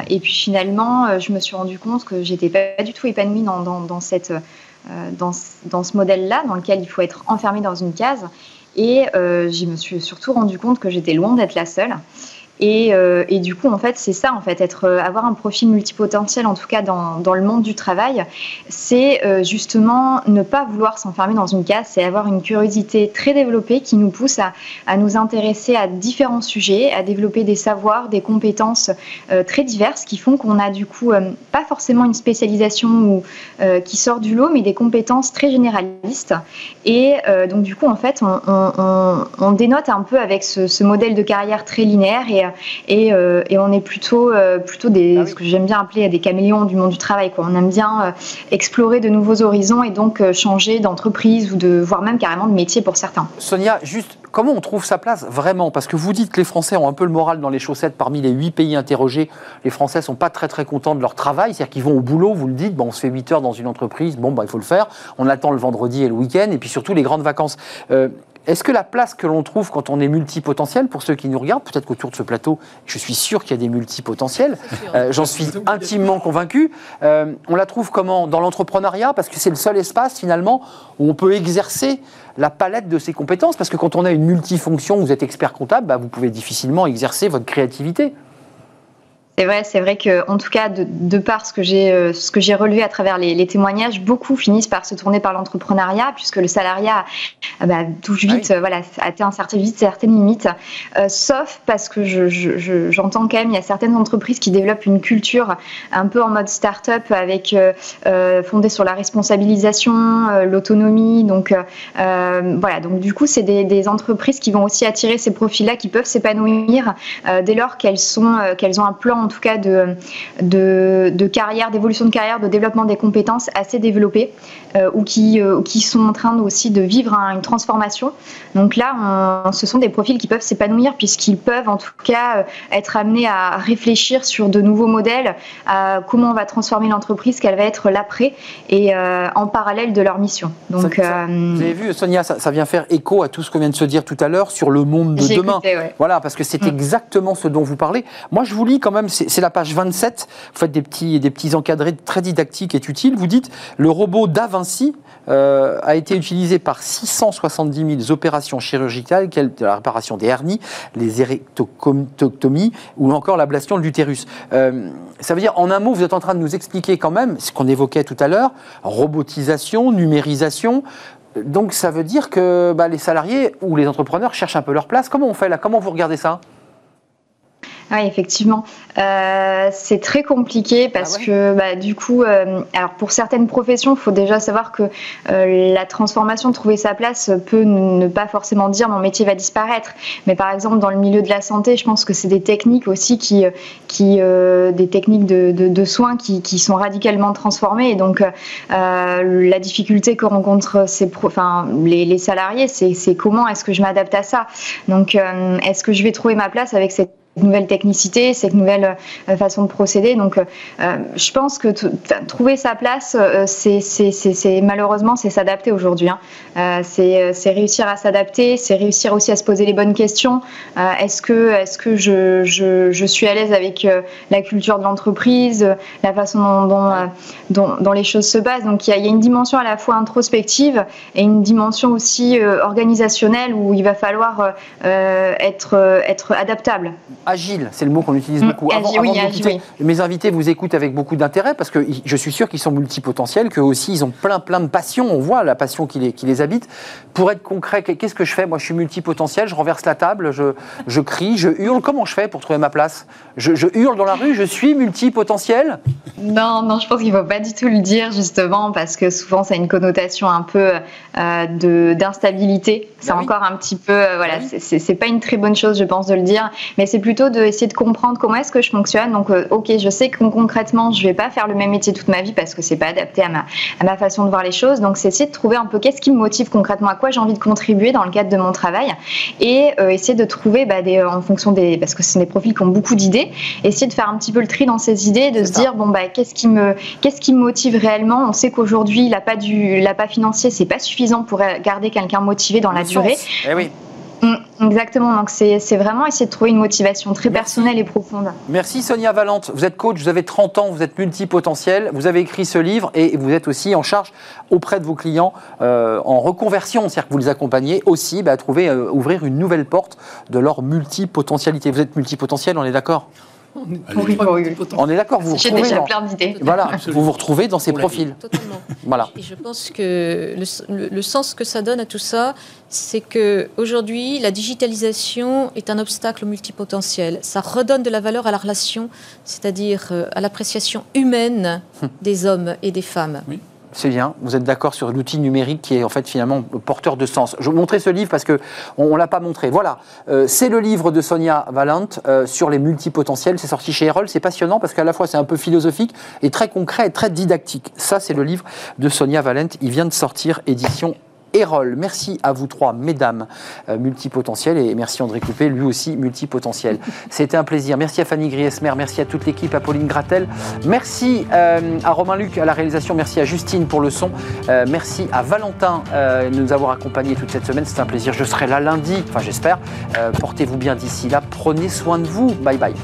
Et puis finalement, je me suis rendu compte que j'étais pas du tout épanouie dans, dans- dans cette, dans, ce- dans ce modèle-là, dans lequel il faut être enfermé dans une case. Et euh, je me suis surtout rendu compte que j'étais loin d'être la seule. Et, euh, et du coup, en fait, c'est ça, en fait, être, euh, avoir un profil multipotentiel, en tout cas dans, le monde du travail, c'est euh, justement ne pas vouloir s'enfermer dans une case, c'est avoir une curiosité très développée qui nous pousse à, nous intéresser à différents sujets, à développer des savoirs, des compétences très diverses qui font qu'on a du coup pas forcément une spécialisation ou, qui sort du lot, mais des compétences très généralistes. Et donc du coup, en fait, on dénote un peu avec ce, ce modèle de carrière très linéaire et, et, euh, et on est plutôt, euh, plutôt des, Ah oui. ce que j'aime bien appeler des caméléons du monde du travail. Quoi. On aime bien euh, explorer de nouveaux horizons et donc euh, changer d'entreprise ou de, voire même carrément de métier pour certains. Sonia, juste comment on trouve sa place vraiment? Parce que vous dites que les Français ont un peu le moral dans les chaussettes. Parmi les huit pays interrogés, les Français sont pas très très contents de leur travail. C'est-à-dire qu'ils vont au boulot, vous le dites, bon, on se fait 8 heures dans une entreprise, bon, bah, il faut le faire. On attend le vendredi et le week-end, et puis surtout les grandes vacances. Euh, est-ce que la place que l'on trouve quand on est multipotentiel, pour ceux qui nous regardent, peut-être qu'autour de ce plateau, je suis sûr qu'il y a des multipotentiels, euh, j'en suis intimement convaincu, euh, on la trouve comment? Dans l'entrepreneuriat, parce que c'est le seul espace finalement où on peut exercer la palette de ses compétences, parce que quand on a une multifonction, vous êtes expert comptable, bah, vous pouvez difficilement exercer votre créativité. C'est vrai, c'est vrai que, en tout cas, de, de par ce que j'ai, euh, ce que j'ai relevé à travers les, les, témoignages, beaucoup finissent par se tourner par l'entrepreneuriat, puisque le salariat euh, bah, touche vite, ah oui. voilà, atteint certain, vite certaines limites. Euh, sauf parce que je, je, j'entends quand même, il y a certaines entreprises qui développent une culture un peu en mode start-up, avec euh, fondée sur la responsabilisation, l'autonomie. Donc voilà, donc du coup, c'est des, des, entreprises qui vont aussi attirer ces profils-là, qui peuvent s'épanouir dès lors qu'elles sont, qu'elles ont un plan en tout cas de, de, de carrière, d'évolution de carrière, de développement des compétences assez développées euh, ou qui, euh, qui sont en train aussi de vivre un, une transformation. Donc là, on, ce sont des profils qui peuvent s'épanouir puisqu'ils peuvent en tout cas euh, être amenés à réfléchir sur de nouveaux modèles, à comment on va transformer l'entreprise, quelle va être l'après et euh, en parallèle de leur mission. Donc, ça, ça, vous avez vu, Sonia, ça, ça, vient faire écho à tout ce qu'on vient de se dire tout à l'heure sur le monde de demain. Écouté, ouais. Voilà, parce que c'est mmh. exactement ce dont vous parlez. Moi, je vous lis quand même c'est la page 27. Vous faites des petits, des petits encadrés très didactiques et utiles. Vous dites le robot Da Vinci euh, a été utilisé par 670 000 opérations chirurgicales, telles la réparation des hernies, les érectoctomies ou encore l'ablation de l'utérus. Euh, ça veut dire, en un mot, vous êtes en train de nous expliquer quand même ce qu'on évoquait tout à l'heure robotisation, numérisation. Donc ça veut dire que bah, les salariés ou les entrepreneurs cherchent un peu leur place. Comment on fait là? Comment vous regardez ça? Oui, effectivement. Euh, c'est très compliqué parce ah ouais. que bah, du coup, euh, alors pour certaines professions, il faut déjà savoir que euh, la transformation, trouver sa place, peut ne pas forcément dire mon métier va disparaître. Mais par exemple, dans le milieu de la santé, je pense que c'est des techniques aussi qui, qui euh, des techniques de, de, de soins qui, qui, sont radicalement transformées. Et donc, euh, la difficulté que rencontrent ces pro, enfin, les, les salariés, c'est comment est-ce que je m'adapte à ça? Donc, euh, est-ce que je vais trouver ma place avec cette nouvelle technicité, cette nouvelle euh, façon de procéder. Donc, euh, je pense que trouver sa place, euh, c'est malheureusement, c'est s'adapter aujourd'hui. Hein. Euh, c'est réussir à s'adapter, c'est réussir aussi à se poser les bonnes questions. Euh, est-ce que, est-ce que je, suis à l'aise avec euh, la culture de l'entreprise, la façon dont, dont, les choses se passent? Donc, il y, a, y, a, une dimension à la fois introspective et une dimension aussi organisationnelle où il va falloir être, être adaptable agile, c'est le mot qu'on utilise beaucoup. Avant, agile, avant oui, agile, oui. Mes invités vous écoutent avec beaucoup d'intérêt parce que je suis sûr qu'ils sont multipotentiels, qu'eux aussi ils ont plein plein de passions. On voit la passion qui les, qui les habite. Pour être concret, qu'est-ce que je fais? Moi, je suis multipotentiel, je renverse la table, je, je crie, je hurle. Comment je fais pour trouver ma place? Je, je, hurle dans la rue, je suis multipotentiel? Non, non, je pense qu'il ne faut pas du tout le dire justement parce que souvent ça a une connotation un peu euh, d'instabilité. C'est ben encore oui. un petit peu, euh, voilà, oui. c'est pas une très bonne chose, je pense, de le dire, mais c'est plutôt d'essayer de comprendre comment est-ce que je fonctionne. Donc, euh, ok, je sais que concrètement, je vais pas faire le même métier toute ma vie parce que c'est pas adapté à ma, à ma façon de voir les choses. Donc, c'est essayer de trouver un peu qu'est-ce qui me motive concrètement, à quoi j'ai envie de contribuer dans le cadre de mon travail et euh, essayer de trouver bah, des, en fonction des, parce que ce sont des profils qui ont beaucoup d'idées, essayer de faire un petit peu le tri dans ces idées, de se ça. dire bon bah qu'est-ce qui me, qu'est-ce qui me motive réellement? On sait qu'aujourd'hui, l'appât du, l'appât financier, c'est pas suffisant pour garder quelqu'un motivé dans la durée. Eh oui. Exactement, donc c'est vraiment essayer de trouver une motivation très Merci. personnelle et profonde. Merci Sonia Valente, vous êtes coach, vous avez 30 ans, vous êtes multipotentiel, vous avez écrit ce livre et vous êtes aussi en charge auprès de vos clients euh, en reconversion, c'est-à-dire que vous les accompagnez aussi bah, à trouver, euh, ouvrir une nouvelle porte de leur multipotentialité. Vous êtes multipotentiel, on est d'accord? On est, d'accord, vous J'ai déjà plein d'idées. Voilà, Absolument. vous vous retrouvez dans ces profils. Totalement. Voilà. Et je pense que le, le, le, sens que ça donne à tout ça, c'est que aujourd'hui, la digitalisation est un obstacle au multipotentiel. Ça redonne de la valeur à la relation, c'est-à-dire euh, à l'appréciation humaine hum. des hommes et des femmes. Oui c'est bien. Vous êtes d'accord sur l'outil numérique qui est en fait finalement porteur de sens. Je vais vous montrer ce livre parce que on, on l'a pas montré. Voilà, euh, c'est le livre de Sonia Valente euh, sur les multipotentiels. C'est sorti chez Erol. C'est passionnant parce qu'à la fois c'est un peu philosophique et très concret et très didactique. Ça, c'est le livre de Sonia Valente. Il vient de sortir édition Erol. Merci à vous trois, mesdames euh, multipotentielles, et merci André Coupé, lui aussi multipotentiel. C'était un plaisir. Merci à Fanny Griesmer, merci à toute l'équipe, à Pauline Gratel, merci euh, à Romain Luc à la réalisation, merci à Justine pour le son, euh, merci à Valentin euh, de nous avoir accompagnés toute cette semaine. C'est un plaisir. Je serai là lundi, enfin j'espère. Portez-vous bien d'ici là. Prenez soin de vous. Bye bye.